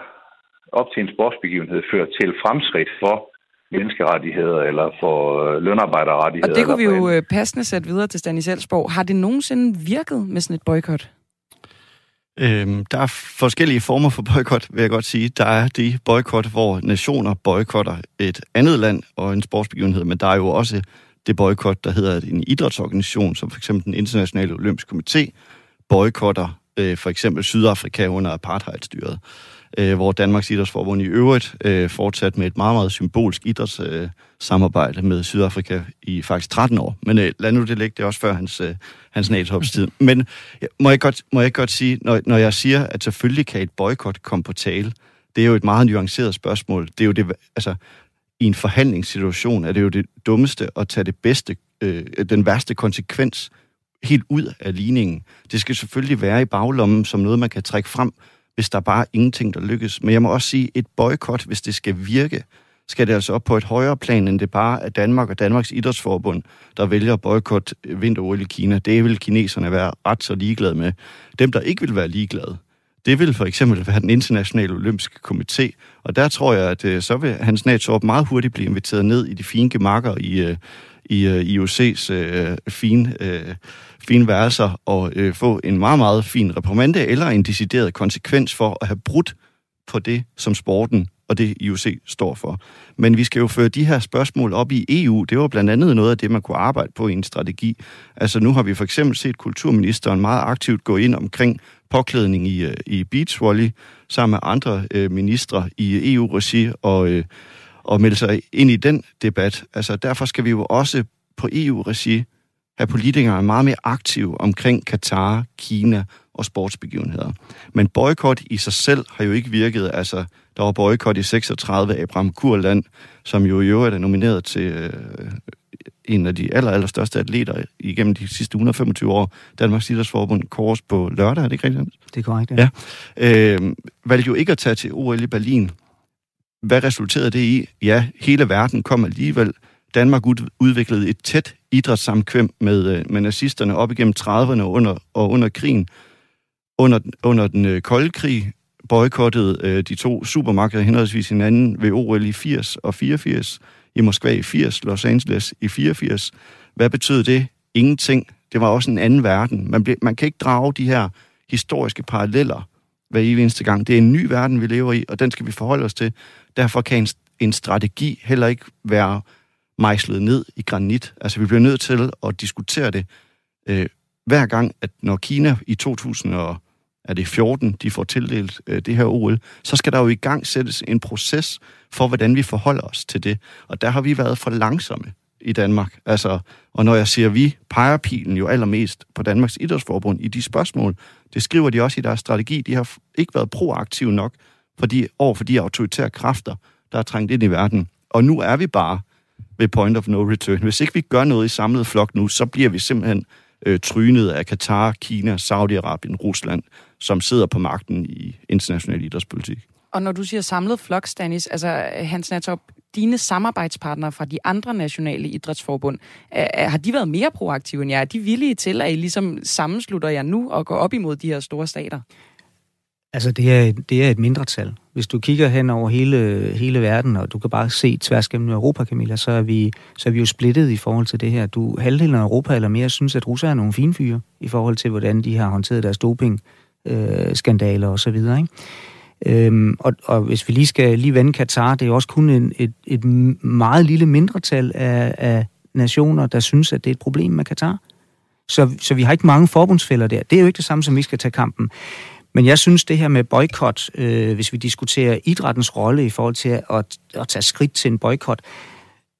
op til en sportsbegivenhed føre til fremskridt for menneskerettigheder eller for øh, lønarbejderrettigheder? Og det kunne vi jo for øh, passende sætte videre til Stanis Elsborg. Har det nogensinde virket med sådan et boykot? Øhm, der er forskellige former for boykot, vil jeg godt sige. Der er de boykot, hvor nationer boykotter et andet land og en sportsbegivenhed, men der er jo også det boykot, der hedder en idrætsorganisation, som for eksempel den internationale olympiske komité, boykotter øh, for eksempel Sydafrika under apartheidstyret, øh, hvor Danmarks Idrætsforbund i øvrigt øh, fortsat med et meget, meget symbolsk idrætssamarbejde øh, samarbejde med Sydafrika i faktisk 13 år. Men øh, lad nu det ligge, det er også før hans, øh, hans NATO-tid. Men ja, må, jeg godt, må jeg godt sige, når, når jeg siger, at selvfølgelig kan et boykot komme på tale, det er jo et meget nuanceret spørgsmål. Det er jo det, altså, i en forhandlingssituation er det jo det dummeste at tage det bedste, øh, den værste konsekvens helt ud af ligningen. Det skal selvfølgelig være i baglommen som noget, man kan trække frem, hvis der bare er ingenting, der lykkes. Men jeg må også sige, et boykot, hvis det skal virke, skal det altså op på et højere plan, end det bare er Danmark og Danmarks Idrætsforbund, der vælger at boykotte vinter i Kina. Det vil kineserne være ret så ligeglade med. Dem, der ikke vil være ligeglade, det vil for eksempel være den internationale olympiske komité, og der tror jeg, at øh, så vil Hans Natstorp meget hurtigt blive inviteret ned i de fine gemakker i, øh, i øh, IOC's øh, fine, øh, fine værelser og øh, få en meget, meget fin reprimande eller en decideret konsekvens for at have brudt på det, som sporten og det IOC står for. Men vi skal jo føre de her spørgsmål op i EU. Det var blandt andet noget af det, man kunne arbejde på i en strategi. Altså nu har vi for eksempel set kulturministeren meget aktivt gå ind omkring påklædning i, øh, i i beachvolley sammen med andre øh, ministre i EU-regi og, øh, og melde sig ind i den debat. Altså derfor skal vi jo også på EU-regi have politikere meget mere aktive omkring Katar, Kina og sportsbegivenheder. Men boykot i sig selv har jo ikke virket. Altså, der var boykot i 36 Abraham Kurland, som jo i øvrigt er nomineret til øh, en af de aller, aller største atleter igennem de sidste 125 år. Danmarks Idrætsforbund kors på lørdag, er det ikke rigtigt? Det er korrekt, ja. ja. Øh, valgte jo ikke at tage til OL i Berlin. Hvad resulterede det i? Ja, hele verden kom alligevel. Danmark udviklede et tæt idrætssamkvem med, øh, med nazisterne op igennem 30'erne og under, og under krigen. Under, under den øh, kolde krig boykottede øh, de to supermagter henholdsvis hinanden ved OL i 80 og 84, i Moskva i 80, Los Angeles i 84. Hvad betød det? Ingenting. Det var også en anden verden. Man, ble, man kan ikke drage de her historiske paralleller hver eneste gang. Det er en ny verden, vi lever i, og den skal vi forholde os til. Derfor kan en, en strategi heller ikke være mejslet ned i granit. Altså, vi bliver nødt til at diskutere det øh, hver gang, at når Kina i 2000 og er det 14, de får tildelt øh, det her OL, så skal der jo i gang sættes en proces for, hvordan vi forholder os til det. Og der har vi været for langsomme i Danmark. Altså, og når jeg siger vi, peger pilen jo allermest på Danmarks Idrætsforbund i de spørgsmål. Det skriver de også i deres strategi. De har ikke været proaktive nok fordi, over for de autoritære kræfter, der er trængt ind i verden. Og nu er vi bare ved point of no return. Hvis ikke vi gør noget i samlet flok nu, så bliver vi simpelthen øh, trynet af Katar, Kina, Saudi-Arabien, Rusland, som sidder på magten i international idrætspolitik. Og når du siger samlet flok, Stanis, altså øh, Hans Natop, dine samarbejdspartnere fra de andre nationale idrætsforbund, er, har de været mere proaktive end jer? Er de villige til, at I ligesom sammenslutter jer nu og går op imod de her store stater? Altså, det er, det er et mindretal. Hvis du kigger hen over hele, hele verden, og du kan bare se tværs gennem Europa, Camilla, så er, vi, så er vi jo splittet i forhold til det her. Du, halvdelen af Europa eller mere synes, at Russer er nogle fine fyre i forhold til, hvordan de har håndteret deres doping øh, skandaler og så videre, ikke? Øhm, og, og hvis vi lige skal lige vende Katar, det er også kun en, et, et meget lille mindretal af, af nationer, der synes, at det er et problem med Katar. Så, så vi har ikke mange forbundsfælder der. Det er jo ikke det samme, som vi skal tage kampen. Men jeg synes, det her med boykot, øh, hvis vi diskuterer idrættens rolle i forhold til at, at, at tage skridt til en boykot,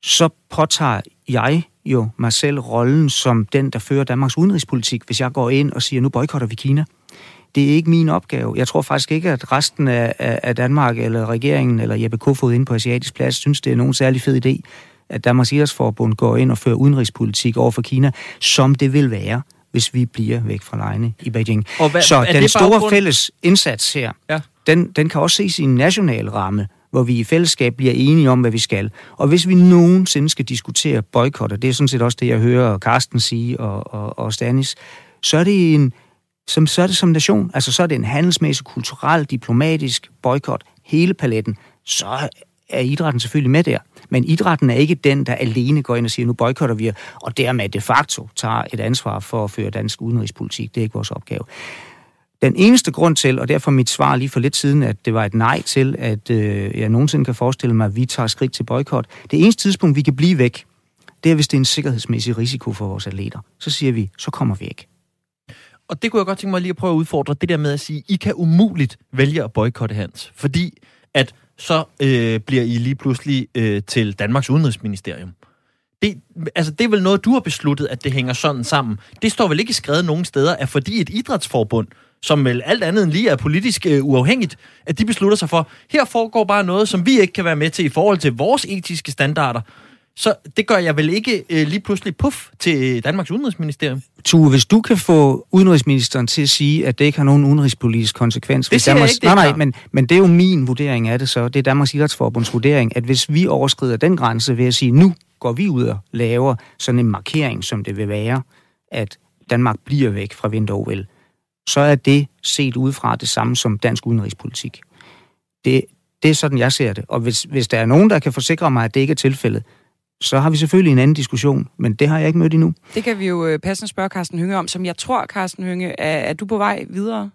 så påtager jeg jo mig selv rollen som den, der fører Danmarks udenrigspolitik, hvis jeg går ind og siger, nu boykotter vi Kina. Det er ikke min opgave. Jeg tror faktisk ikke, at resten af, af Danmark eller regeringen eller Jeppe Kofod inde på Asiatisk Plads synes, det er nogen særlig fed idé, at Danmarks Idrætsforbund går ind og fører udenrigspolitik over for Kina, som det vil være hvis vi bliver væk fra lejene i Beijing. Og hvad, Så den store baggrund? fælles indsats her, ja. den, den kan også ses i en national ramme, hvor vi i fællesskab bliver enige om, hvad vi skal. Og hvis vi nogensinde skal diskutere boykot, og det er sådan set også det, jeg hører Carsten sige og, og, og Stanis, så er det en som, så er det som nation, altså så er det en handelsmæssig, kulturel, diplomatisk boykot, hele paletten, så er idrætten selvfølgelig med der. Men idrætten er ikke den, der alene går ind og siger, nu boykotter vi, og dermed de facto tager et ansvar for at føre dansk udenrigspolitik. Det er ikke vores opgave. Den eneste grund til, og derfor mit svar lige for lidt siden, at det var et nej til, at øh, jeg nogensinde kan forestille mig, at vi tager skridt til boykot. Det eneste tidspunkt, vi kan blive væk, det er, hvis det er en sikkerhedsmæssig risiko for vores atleter. Så siger vi, så kommer vi ikke. Og det kunne jeg godt tænke mig lige at prøve at udfordre, det der med at sige, I kan umuligt vælge at boykotte hans, fordi at så øh, bliver I lige pludselig øh, til Danmarks Udenrigsministerium. Det, altså, det er vel noget, du har besluttet, at det hænger sådan sammen. Det står vel ikke skrevet nogen steder, at fordi et idrætsforbund, som vel alt andet end lige er politisk øh, uafhængigt, at de beslutter sig for, her foregår bare noget, som vi ikke kan være med til i forhold til vores etiske standarder, så det gør jeg vel ikke øh, lige pludselig puff til Danmarks Udenrigsministerium. Tue, hvis du kan få udenrigsministeren til at sige, at det ikke har nogen udenrigspolitisk konsekvens... Det siger Danmarks... ikke, det Nej, nej, men, men det er jo min vurdering af det så. Det er Danmarks Idrætsforbunds vurdering, at hvis vi overskrider den grænse ved at sige, nu går vi ud og laver sådan en markering, som det vil være, at Danmark bliver væk fra vinter så er det set udefra det samme som dansk udenrigspolitik. Det, det er sådan, jeg ser det. Og hvis, hvis der er nogen, der kan forsikre mig, at det ikke er tilfældet, så har vi selvfølgelig en anden diskussion, men det har jeg ikke mødt endnu. Det kan vi jo øh, passende spørge Carsten Hynge om, som jeg tror, Carsten Hynge, er, er du på vej videre?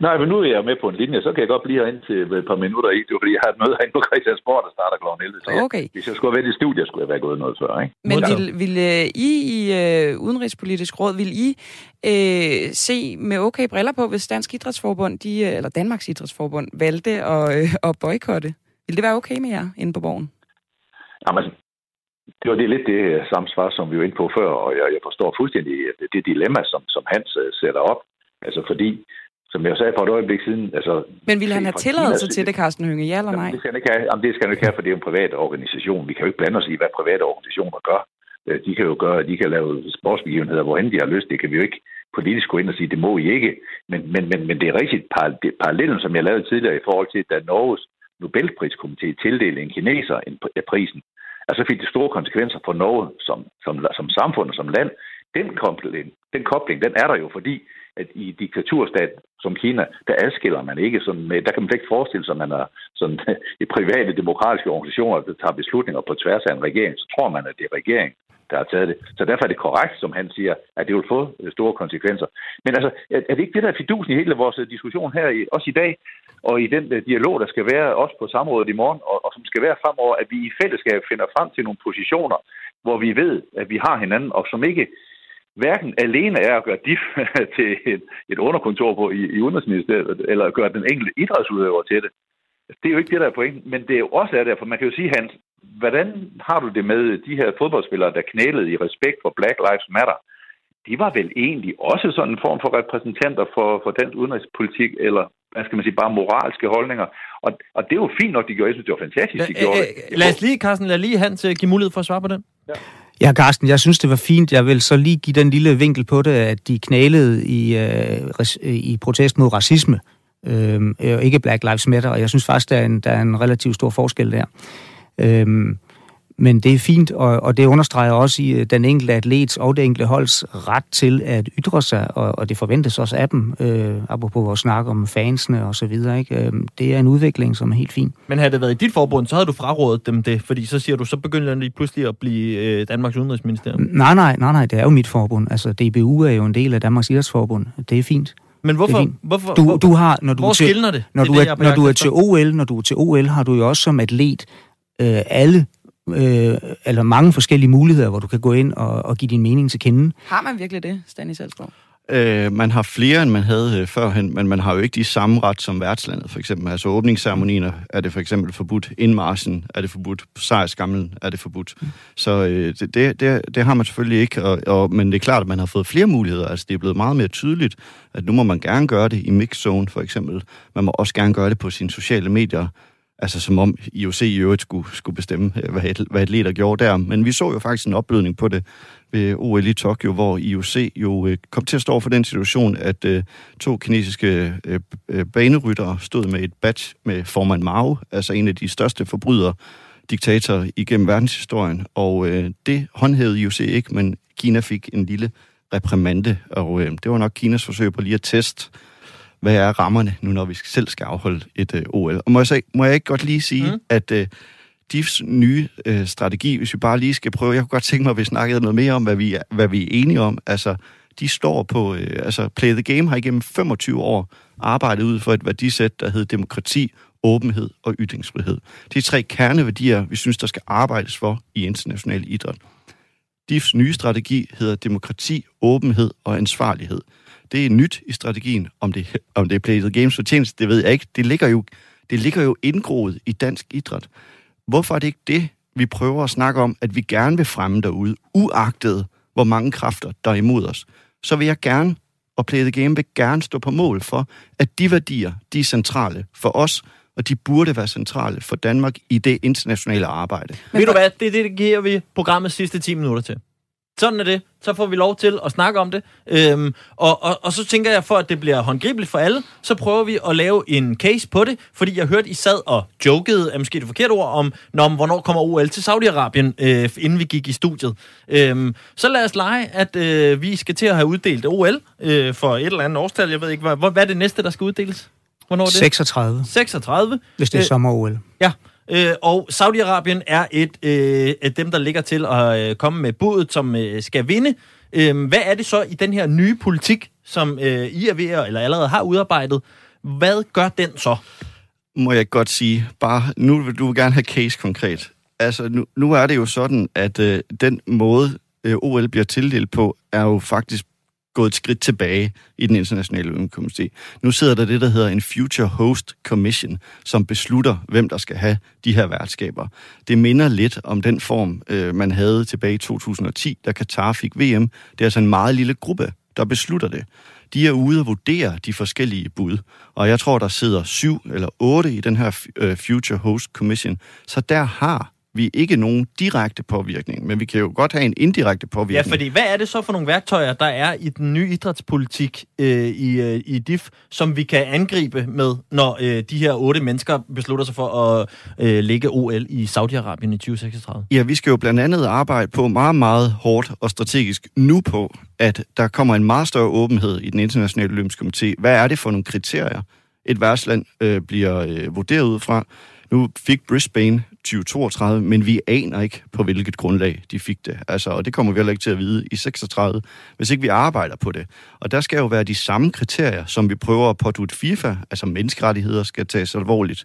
Nej, men nu er jeg med på en linje, så kan jeg godt blive herinde til et par minutter i. Det er fordi, jeg har et møde herinde på Christiansborg, der starter kl. 11. Så okay. jeg, hvis jeg skulle have været i studiet, skulle jeg være gået noget før. Ikke? Men vil, vil uh, I i uh, Udenrigspolitisk Råd, vil I uh, se med okay briller på, hvis Dansk Idrætsforbund, de, eller Danmarks Idrætsforbund, valgte at, uh, at boykotte? Vil det være okay med jer inde på borgen? Jamen, det var det lidt det samme svar, som vi var inde på før, og jeg, jeg forstår fuldstændig det dilemma, som, som Hans uh, sætter op. Altså fordi som jeg sagde for et øjeblik siden... Altså, Men vil han have tilladelse til det, Carsten Hønge, ja eller nej? Jamen, det skal han ikke have, jamen, det skal han ikke have, for det er en privat organisation. Vi kan jo ikke blande os i, hvad private organisationer gør. Øh, de kan jo gøre, de kan lave sportsbegivenheder, hvorhen de har lyst. Det kan vi jo ikke politisk gå ind og sige, det må I ikke. Men, men, men, men det er rigtigt parallellen, som jeg lavede tidligere i forhold til, da Norges Nobelpriskomité tildelte en kineser en, prisen. Altså, så fik det store konsekvenser for Norge som, som, som samfund og som land. Den kobling, den kobling, den er der jo, fordi at i diktaturstat som Kina, der adskiller man ikke sådan med, der kan man ikke forestille sig, at man er sådan i private demokratiske organisationer, der tager beslutninger på tværs af en regering, så tror man, at det er regeringen, der har taget det. Så derfor er det korrekt, som han siger, at det vil få øh, store konsekvenser. Men altså, er det ikke det, der er fidusen i hele vores øh, diskussion her, også i dag, og i den øh, dialog, der skal være også på samrådet i morgen, og, og som skal være fremover, at vi i fællesskab finder frem til nogle positioner, hvor vi ved, at vi har hinanden, og som ikke hverken alene er at gøre DIF til et, et underkontor på i, i Udenrigsministeriet, eller gøre den enkelte idrætsudøver til det. Det er jo ikke det, der er pointen, men det er jo også er derfor, man kan jo sige, Hans, hvordan har du det med de her fodboldspillere, der knælede i respekt for Black Lives Matter? De var vel egentlig også sådan en form for repræsentanter for, for dansk udenrigspolitik, eller hvad skal man sige, bare moralske holdninger. Og, og det er jo fint nok, de gjorde. Jeg synes, det var fantastisk, de gjorde det. Lad os lige, Carsten, lad lige Hans give mulighed for at svare på den. Ja. Ja, Carsten, jeg synes, det var fint. Jeg vil så lige give den lille vinkel på det, at de knælede i, øh, i protest mod racisme, øh, ikke Black Lives Matter, og jeg synes faktisk, der er en, der er en relativt stor forskel der. Øh, men det er fint, og, og det understreger også i øh, den enkelte atlets og det enkelte holds ret til at ytre sig, og, og det forventes også af dem, øh, apropos vores snak om fansene og så videre. Ikke? Øh, det er en udvikling, som er helt fin. Men havde det været i dit forbund, så havde du frarådet dem det, fordi så siger du, så begynder de pludselig at blive øh, Danmarks Udenrigsministerium. Nej, nej, nej, nej, det er jo mit forbund. Altså, DBU er jo en del af Danmarks Idrætsforbund. Det er fint. Men hvorfor, hvorfor du, du har, når du hvor til, det? Når, det, du er, når du er til OL, når du er til OL, har du jo også som atlet øh, alle øh, eller mange forskellige muligheder, hvor du kan gå ind og, og give din mening til kende. Har man virkelig det, Stanis Salsgaard? Øh, man har flere, end man havde øh, førhen, men man har jo ikke de samme ret som værtslandet, for eksempel. Altså åbningsceremonier er det for eksempel forbudt, indmarsen er det forbudt, sejrskamlen er det forbudt. Mm. Så øh, det, det, det, det har man selvfølgelig ikke, og, og, men det er klart, at man har fået flere muligheder. Altså det er blevet meget mere tydeligt, at nu må man gerne gøre det i mixzone, for eksempel. Man må også gerne gøre det på sine sociale medier. Altså som om IOC i øvrigt skulle, skulle bestemme, øh, hvad, et, hvad atleter gjorde der. Men vi så jo faktisk en opblødning på det ved OL i Tokyo, hvor IOC jo øh, kom til at stå for den situation, at øh, to kinesiske øh, øh, baneryttere stod med et badge med formand Mao, altså en af de største forbrydere, diktatorer igennem verdenshistorien. Og øh, det håndhævede IOC ikke, men Kina fik en lille reprimande, og øh, det var nok Kinas forsøg på lige at teste hvad er rammerne nu, når vi selv skal afholde et øh, OL. Og må jeg, så, må jeg ikke godt lige sige, mm. at øh, DIFs nye øh, strategi, hvis vi bare lige skal prøve, jeg kunne godt tænke mig, at vi snakkede noget mere om, hvad vi er, hvad vi er enige om. Altså, de står på, øh, altså Play the Game har igennem 25 år arbejdet ud for et værdisæt, der hedder demokrati, åbenhed og ytringsfrihed. Det er tre kerneværdier, vi synes, der skal arbejdes for i international idræt. DIFs nye strategi hedder demokrati, åbenhed og ansvarlighed. Det er nyt i strategien. Om det, om det er Play the Games fortjeneste, det ved jeg ikke. Det ligger jo, det ligger jo indgroet i dansk idræt. Hvorfor er det ikke det, vi prøver at snakke om, at vi gerne vil fremme derude, uagtet hvor mange kræfter, der er imod os? Så vil jeg gerne, og Play the Game vil gerne stå på mål for, at de værdier, de er centrale for os, og de burde være centrale for Danmark i det internationale arbejde. Men Ved du hvad, det, det giver vi programmet sidste 10 minutter til. Sådan er det. Så får vi lov til at snakke om det. Øhm, og, og, og så tænker jeg, for at det bliver håndgribeligt for alle, så prøver vi at lave en case på det, fordi jeg hørte, I sad og jokede, er måske det forkerte ord, om, når, hvornår kommer OL til Saudi-Arabien, øh, inden vi gik i studiet. Øhm, så lad os lege, at øh, vi skal til at have uddelt OL øh, for et eller andet årstal. Jeg ved ikke, hvad, hvad er det næste, der skal uddeles? Hvornår er det? 36. 36. Hvis det er Øh, sommer-OL. Ja, øh, og Saudi-Arabien er et øh, af dem, der ligger til at øh, komme med budet, som øh, skal vinde. Øh, hvad er det så i den her nye politik, som øh, I er ved at, eller allerede har udarbejdet? Hvad gør den så? må jeg godt sige, bare nu vil du gerne have case konkret. Altså, nu, nu er det jo sådan, at øh, den måde, øh, OL bliver tildelt på, er jo faktisk gået et skridt tilbage i den internationale olympiske komité. Nu sidder der det, der hedder en Future Host Commission, som beslutter, hvem der skal have de her værtskaber. Det minder lidt om den form, øh, man havde tilbage i 2010, da Qatar fik VM. Det er altså en meget lille gruppe, der beslutter det. De er ude og vurdere de forskellige bud, og jeg tror, der sidder syv eller otte i den her øh, Future Host Commission. Så der har vi ikke nogen direkte påvirkning, men vi kan jo godt have en indirekte Ja, påvirkning. fordi hvad er det så for nogle værktøjer, der er i den nye idrætspolitik øh, i, øh, i DIF, som vi kan angribe med, når øh, de her otte mennesker beslutter sig for at øh, lægge OL i Saudi-Arabien i 2036? Ja, vi skal jo blandt andet arbejde på meget, meget hårdt og strategisk nu på, at der kommer en meget større åbenhed i den internationale olympiske komité. Hvad er det for nogle kriterier, et værtsland øh, bliver øh, vurderet ud fra? Nu fik Brisbane 2032, men vi aner ikke, på hvilket grundlag de fik det. Altså, og det kommer vi heller ikke til at vide i 36, hvis ikke vi arbejder på det. Og der skal jo være de samme kriterier, som vi prøver at pådute FIFA, altså menneskerettigheder skal tages alvorligt.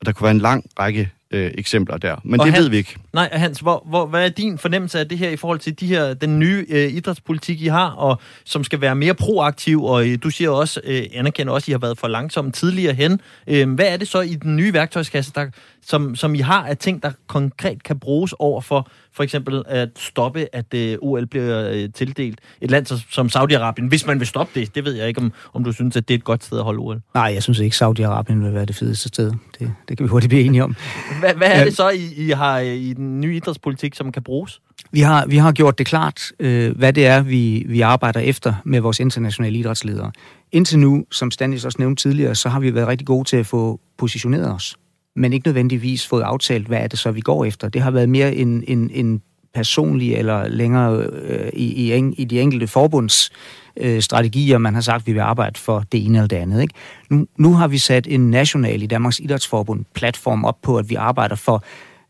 Og der kunne være en lang række øh, eksempler der, men Og det han- ved vi ikke. Nej, Hans, hvor, hvor, hvad er din fornemmelse af det her i forhold til de her, den nye øh, idrætspolitik, I har, og som skal være mere proaktiv, og øh, du siger også, øh, anerkender også, at I har været for langsomme tidligere hen. Øh, hvad er det så i den nye værktøjskasse, der, som, som I har af ting, der konkret kan bruges over for for eksempel at stoppe, at øh, OL bliver øh, tildelt et land som, Saudi-Arabien, hvis man vil stoppe det. Det ved jeg ikke, om, om du synes, at det er et godt sted at holde OL. Nej, jeg synes ikke, Saudi-Arabien vil være det fedeste sted. Det, det kan vi hurtigt blive enige om. Hvad, hvad er det så, I, I har øh, i den ny idrætspolitik, som kan bruges? Vi har, vi har gjort det klart, øh, hvad det er, vi, vi arbejder efter med vores internationale idrætsledere. Indtil nu, som Stanis også nævnte tidligere, så har vi været rigtig gode til at få positioneret os, men ikke nødvendigvis fået aftalt, hvad er det så, vi går efter. Det har været mere en, en, en personlig eller længere øh, i, i, en- i de enkelte forbunds øh, strategier, man har sagt, at vi vil arbejde for det ene eller det andet. Ikke? Nu, nu har vi sat en national i Danmarks Idrætsforbund platform op på, at vi arbejder for,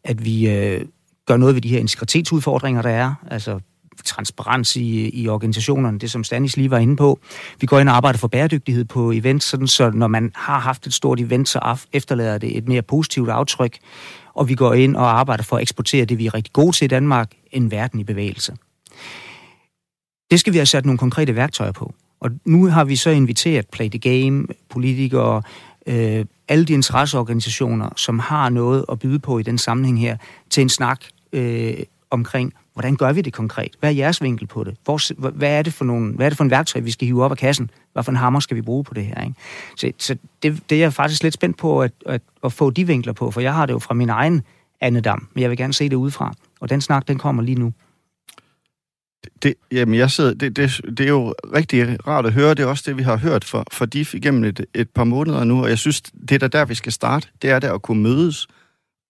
at vi øh, gør noget ved de her integritetsudfordringer, der er, altså transparens i, i organisationerne, det som Stanis lige var inde på. Vi går ind og arbejder for bæredygtighed på events, sådan så når man har haft et stort event, så af- efterlader det et mere positivt aftryk. Og vi går ind og arbejder for at eksportere det, vi er rigtig gode til i Danmark, en verden i bevægelse. Det skal vi have sat nogle konkrete værktøjer på. Og nu har vi så inviteret Play the Game, politikere, øh, alle de interesseorganisationer, som har noget at byde på i den sammenhæng her, til en snak øh, omkring, hvordan gør vi det konkret? Hvad er jeres vinkel på det? Hvor, hvad, er det for nogle, hvad er det for en værktøj, vi skal hive op af kassen? Hvad for en hammer skal vi bruge på det her? Ikke? Så, så det, det er jeg faktisk lidt spændt på at, at, at få de vinkler på, for jeg har det jo fra min egen andedam, men jeg vil gerne se det udefra. Og den snak, den kommer lige nu. Det, jamen, jeg sidder, det, det, det er jo rigtig rart at høre. Det er også det, vi har hørt for, for DIF igennem et, et par måneder nu, og jeg synes, det er der, der vi skal starte. Det er der at kunne mødes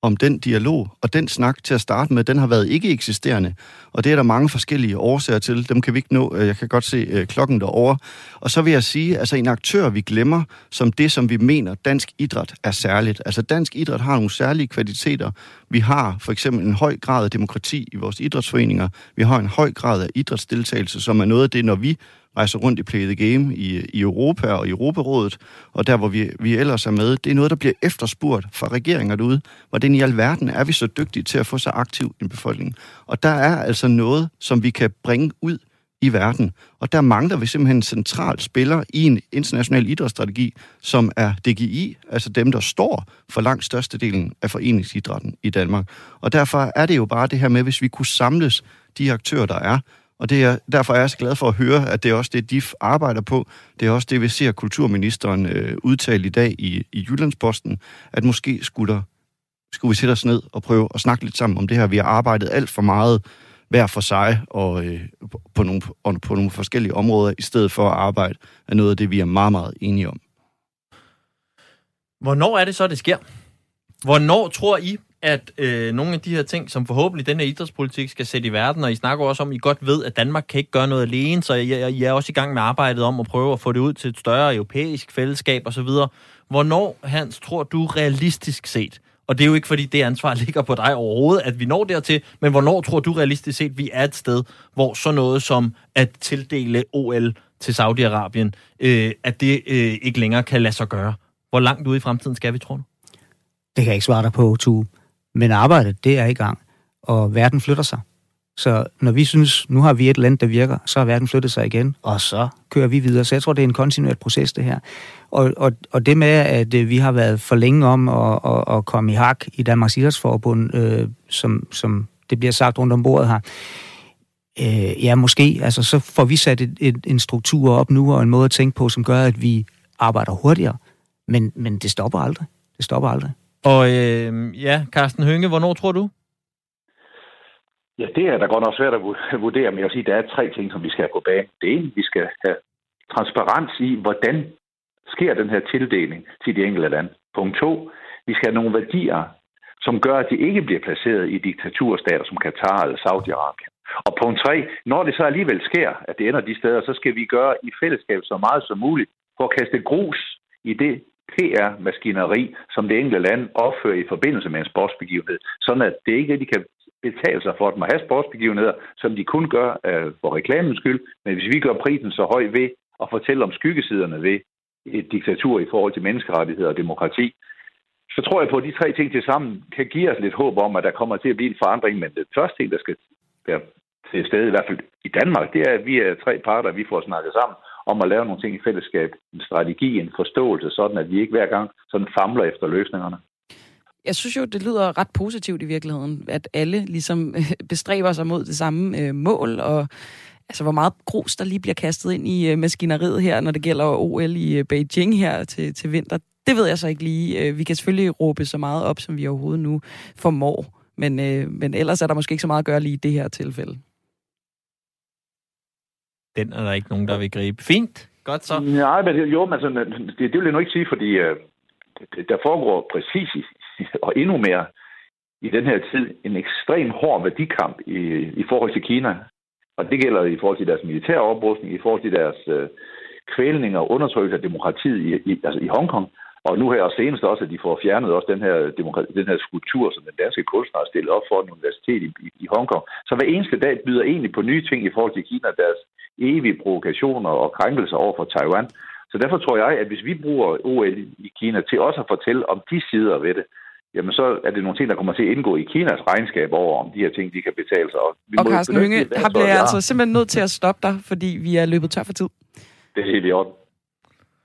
om den dialog, og den snak til at starte med, den har været ikke eksisterende, og det er der mange forskellige årsager til. Dem kan vi ikke nå. Øh, jeg kan godt se øh, klokken derovre. Og så vil jeg sige, altså en aktør, vi glemmer, som det, som vi mener, dansk idræt er særligt. Altså dansk idræt har nogle særlige kvaliteter. Vi har for eksempel en høj grad af demokrati i vores idrætsforeninger. Vi har en høj grad af idrætsdeltagelse, som er noget af det, når vi rejser rundt i Play the Game i, i Europa og i Europarådet, og der, hvor vi, vi ellers er med, det er noget, der bliver efterspurgt fra regeringer derude. Hvordan i alverden er vi så dygtige til at få så aktiv en befolkning? Og der er altså noget, som vi kan bringe ud i verden. Og der mangler vi simpelthen en central spiller i en international idrætsstrategi, som er DGI, altså dem, der står for langt størstedelen af foreningsidrætten i Danmark. Og derfor er det jo bare det her med, hvis vi kunne samles de aktører, der er, og det er, derfor er jeg så glad for at høre, at det er også det, DIF arbejder på. Det er også det, vi ser kulturministeren øh, udtale i dag i, i Jyllandsposten, at måske skulle, der, skulle vi sætte os ned og prøve at snakke lidt sammen om det her. Vi har arbejdet alt for meget hver for sig og øh, på, nogle, på nogle forskellige områder, i stedet for at arbejde, af noget af det, vi er meget, meget enige om. Hvornår er det så, det sker? Hvornår tror I, at øh, nogle af de her ting, som forhåbentlig den her idrætspolitik skal sætte i verden, og I snakker også om, at I godt ved, at Danmark kan ikke gøre noget alene, så I, I er også i gang med arbejdet om at prøve at få det ud til et større europæisk fællesskab osv. Hvornår, Hans, tror du realistisk set, og det er jo ikke fordi det ansvar ligger på dig overhovedet, at vi når dertil, men hvornår tror du realistisk set, vi er et sted, hvor så noget som at tildele OL til Saudi-Arabien, øh, at det øh, ikke længere kan lade sig gøre? Hvor langt ude i fremtiden skal vi, tror du? Det kan jeg ikke svare dig på, Tue. Men arbejdet, det er i gang, og verden flytter sig. Så når vi synes, nu har vi et land, der virker, så har verden flyttet sig igen, og så kører vi videre. Så jeg tror, det er en kontinuert proces, det her. Og, og, og det med, at øh, vi har været for længe om at, at, at komme i hak i Danmarks Idrætsforbund, øh, som, som det bliver sagt rundt om bordet her, øh, ja, måske, altså så får vi sat et, et, en struktur op nu, og en måde at tænke på, som gør, at vi arbejder hurtigere. Men, men det stopper aldrig. Det stopper aldrig. Og øh, ja, Carsten Hønge, hvornår tror du? Ja, det er da godt nok svært at vurdere, men jeg vil sige, at der er tre ting, som vi skal have på banen. Det ene, vi skal have transparens i, hvordan sker den her tildeling til de enkelte lande. Punkt to, vi skal have nogle værdier, som gør, at de ikke bliver placeret i diktaturstater som Katar eller Saudi-Arabien. Og punkt tre, når det så alligevel sker, at det ender de steder, så skal vi gøre i fællesskab så meget som muligt for at kaste grus i det PR-maskineri, som det enkelte land opfører i forbindelse med en sportsbegivenhed, sådan at det ikke rigtig kan betale sig for dem at have sportsbegivenheder, som de kun gør øh, for reklamens skyld. Men hvis vi gør prisen så høj ved at fortælle om skyggesiderne ved et diktatur i forhold til menneskerettigheder og demokrati, så tror jeg på, at de tre ting til sammen kan give os lidt håb om, at der kommer til at blive en forandring. Men det første ting, der skal være til stede, i hvert fald i Danmark, det er, at vi er tre parter, vi får snakket sammen om at lave nogle ting i fællesskab, en strategi, en forståelse, sådan at vi ikke hver gang sådan famler efter løsningerne. Jeg synes jo, det lyder ret positivt i virkeligheden, at alle ligesom øh, bestræber sig mod det samme øh, mål, og altså, hvor meget grus, der lige bliver kastet ind i øh, maskineriet her, når det gælder OL i øh, Beijing her til, til vinter. Det ved jeg så ikke lige. Øh, vi kan selvfølgelig råbe så meget op, som vi overhovedet nu formår. Men, øh, men ellers er der måske ikke så meget at gøre lige i det her tilfælde. Den er der ikke nogen, der vil gribe. Fint. Godt så. Nej, men jo, men altså, det, det vil jeg nu ikke sige, fordi øh, der foregår præcis og endnu mere i den her tid en ekstrem hård værdikamp i, i forhold til Kina. Og det gælder i forhold til deres militære oprustning, i forhold til deres øh, kvælning og undertrykkelse af demokratiet i, i, altså i Hongkong. Og nu her og senest også, at de får fjernet også den her, den her skulptur, som den danske kunstner har stillet op for en universitet i, i, i Hongkong. Så hver eneste dag byder egentlig på nye ting i forhold til Kina, deres evige provokationer og krænkelser over for Taiwan. Så derfor tror jeg, at hvis vi bruger OL i Kina til også at fortælle om de sider ved det, jamen så er det nogle ting, der kommer til at indgå i Kinas regnskab over, om de her ting, de kan betale sig. Og, vi og Carsten Hønge, har bliver jeg altså simpelthen nødt til at stoppe dig, fordi vi er løbet tør for tid. Det er helt i orden.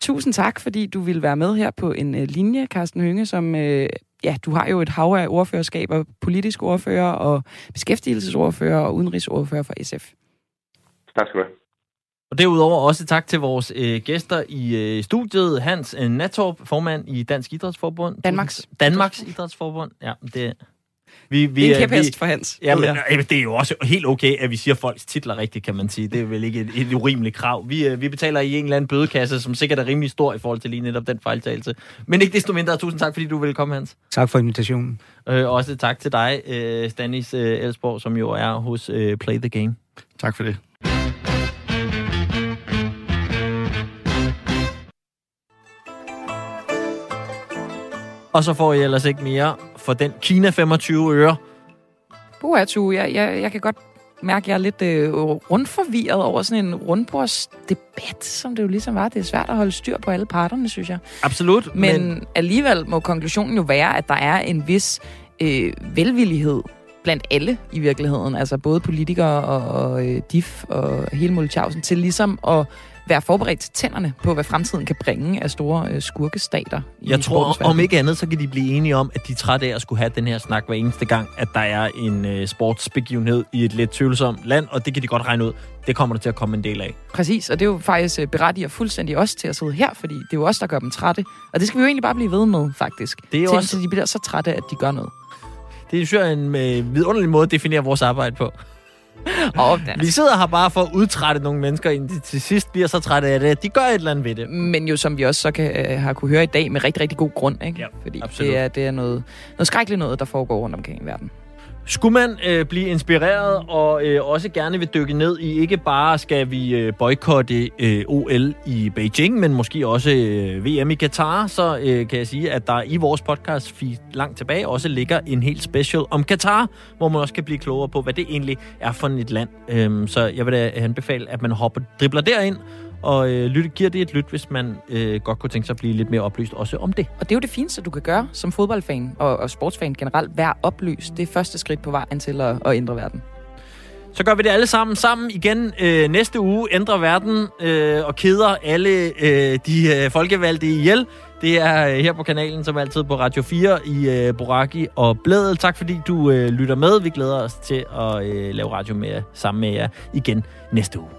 Tusind tak, fordi du vil være med her på en uh, linje, Carsten Hønge, som... Uh, ja, du har jo et hav af ordførerskaber, politisk ordfører og beskæftigelsesordfører og udenrigsordfører for SF. Tak skal du have. Og derudover også tak til vores øh, gæster i øh, studiet. Hans øh, Natorp, formand i Dansk Idrætsforbund. Danmarks. Danmarks Idrætsforbund. Ja, det, vi, vi, det er en kæphest for Hans. Ja, men, ja. det er jo også helt okay, at vi siger folks titler rigtigt, kan man sige. Det er vel ikke et, et urimeligt krav. Vi, øh, vi betaler i en eller anden bødekasse, som sikkert er rimelig stor i forhold til lige netop den fejltagelse. Men ikke desto mindre, tusind tak, fordi du vil komme, Hans. Tak for invitationen. Øh, også tak til dig, øh, Stanis øh, Elsborg, som jo er hos øh, Play the Game. Tak for det. Og så får I ellers ikke mere for den Kina 25 øre. Buatu, jeg, jeg, jeg kan godt mærke, at jeg er lidt øh, rundforvirret over sådan en rundbordsdebat, som det jo ligesom var. Det er svært at holde styr på alle parterne, synes jeg. Absolut. Men, men... alligevel må konklusionen jo være, at der er en vis øh, velvillighed blandt alle i virkeligheden, altså både politikere og, og øh, DIF og hele Mulchausen, til ligesom at være forberedt til tænderne på, hvad fremtiden kan bringe af store øh, skurkestater. Jeg tror, om ikke andet, så kan de blive enige om, at de er trætte af at skulle have den her snak hver eneste gang, at der er en øh, sportsbegivenhed i et lidt tvivlsomt land, og det kan de godt regne ud. Det kommer der til at komme en del af. Præcis, og det er jo faktisk øh, berettiget fuldstændig også til at sidde her, fordi det er jo os, der gør dem trætte. Og det skal vi jo egentlig bare blive ved med, faktisk. Det er til, også... de bliver så trætte, at de gør noget. Det er jo en øh, vidunderlig måde at definere vores arbejde på. Og den Vi sidder her bare for at udtrætte nogle mennesker, indtil de til sidst bliver så trætte af det, at de gør et eller andet ved det. Men jo, som vi også så kan, øh, har kunne høre i dag, med rigtig, rigtig god grund, ikke? Ja, Fordi absolut. det er, det er noget, noget skrækkeligt noget, der foregår rundt omkring i verden. Skulle man øh, blive inspireret og øh, også gerne vil dykke ned i, ikke bare skal vi øh, boykotte øh, OL i Beijing, men måske også øh, VM i Katar, så øh, kan jeg sige, at der i vores podcast feed langt tilbage også ligger en helt special om Katar, hvor man også kan blive klogere på, hvad det egentlig er for et land. Øhm, så jeg vil da anbefale, at man hopper, dribler derind og øh, lytte, giver det et lyt, hvis man øh, godt kunne tænke sig at blive lidt mere oplyst også om det. Og det er jo det fineste, du kan gøre som fodboldfan og, og sportsfan generelt. Vær oplyst. Det er første skridt på vejen til at, at ændre verden. Så gør vi det alle sammen sammen igen øh, næste uge. Ændrer verden øh, og keder alle øh, de øh, folkevalgte ihjel. Det er øh, her på kanalen, som altid på Radio 4 i øh, Boraki og Blædel. Tak fordi du øh, lytter med. Vi glæder os til at øh, lave radio med, sammen med jer igen næste uge.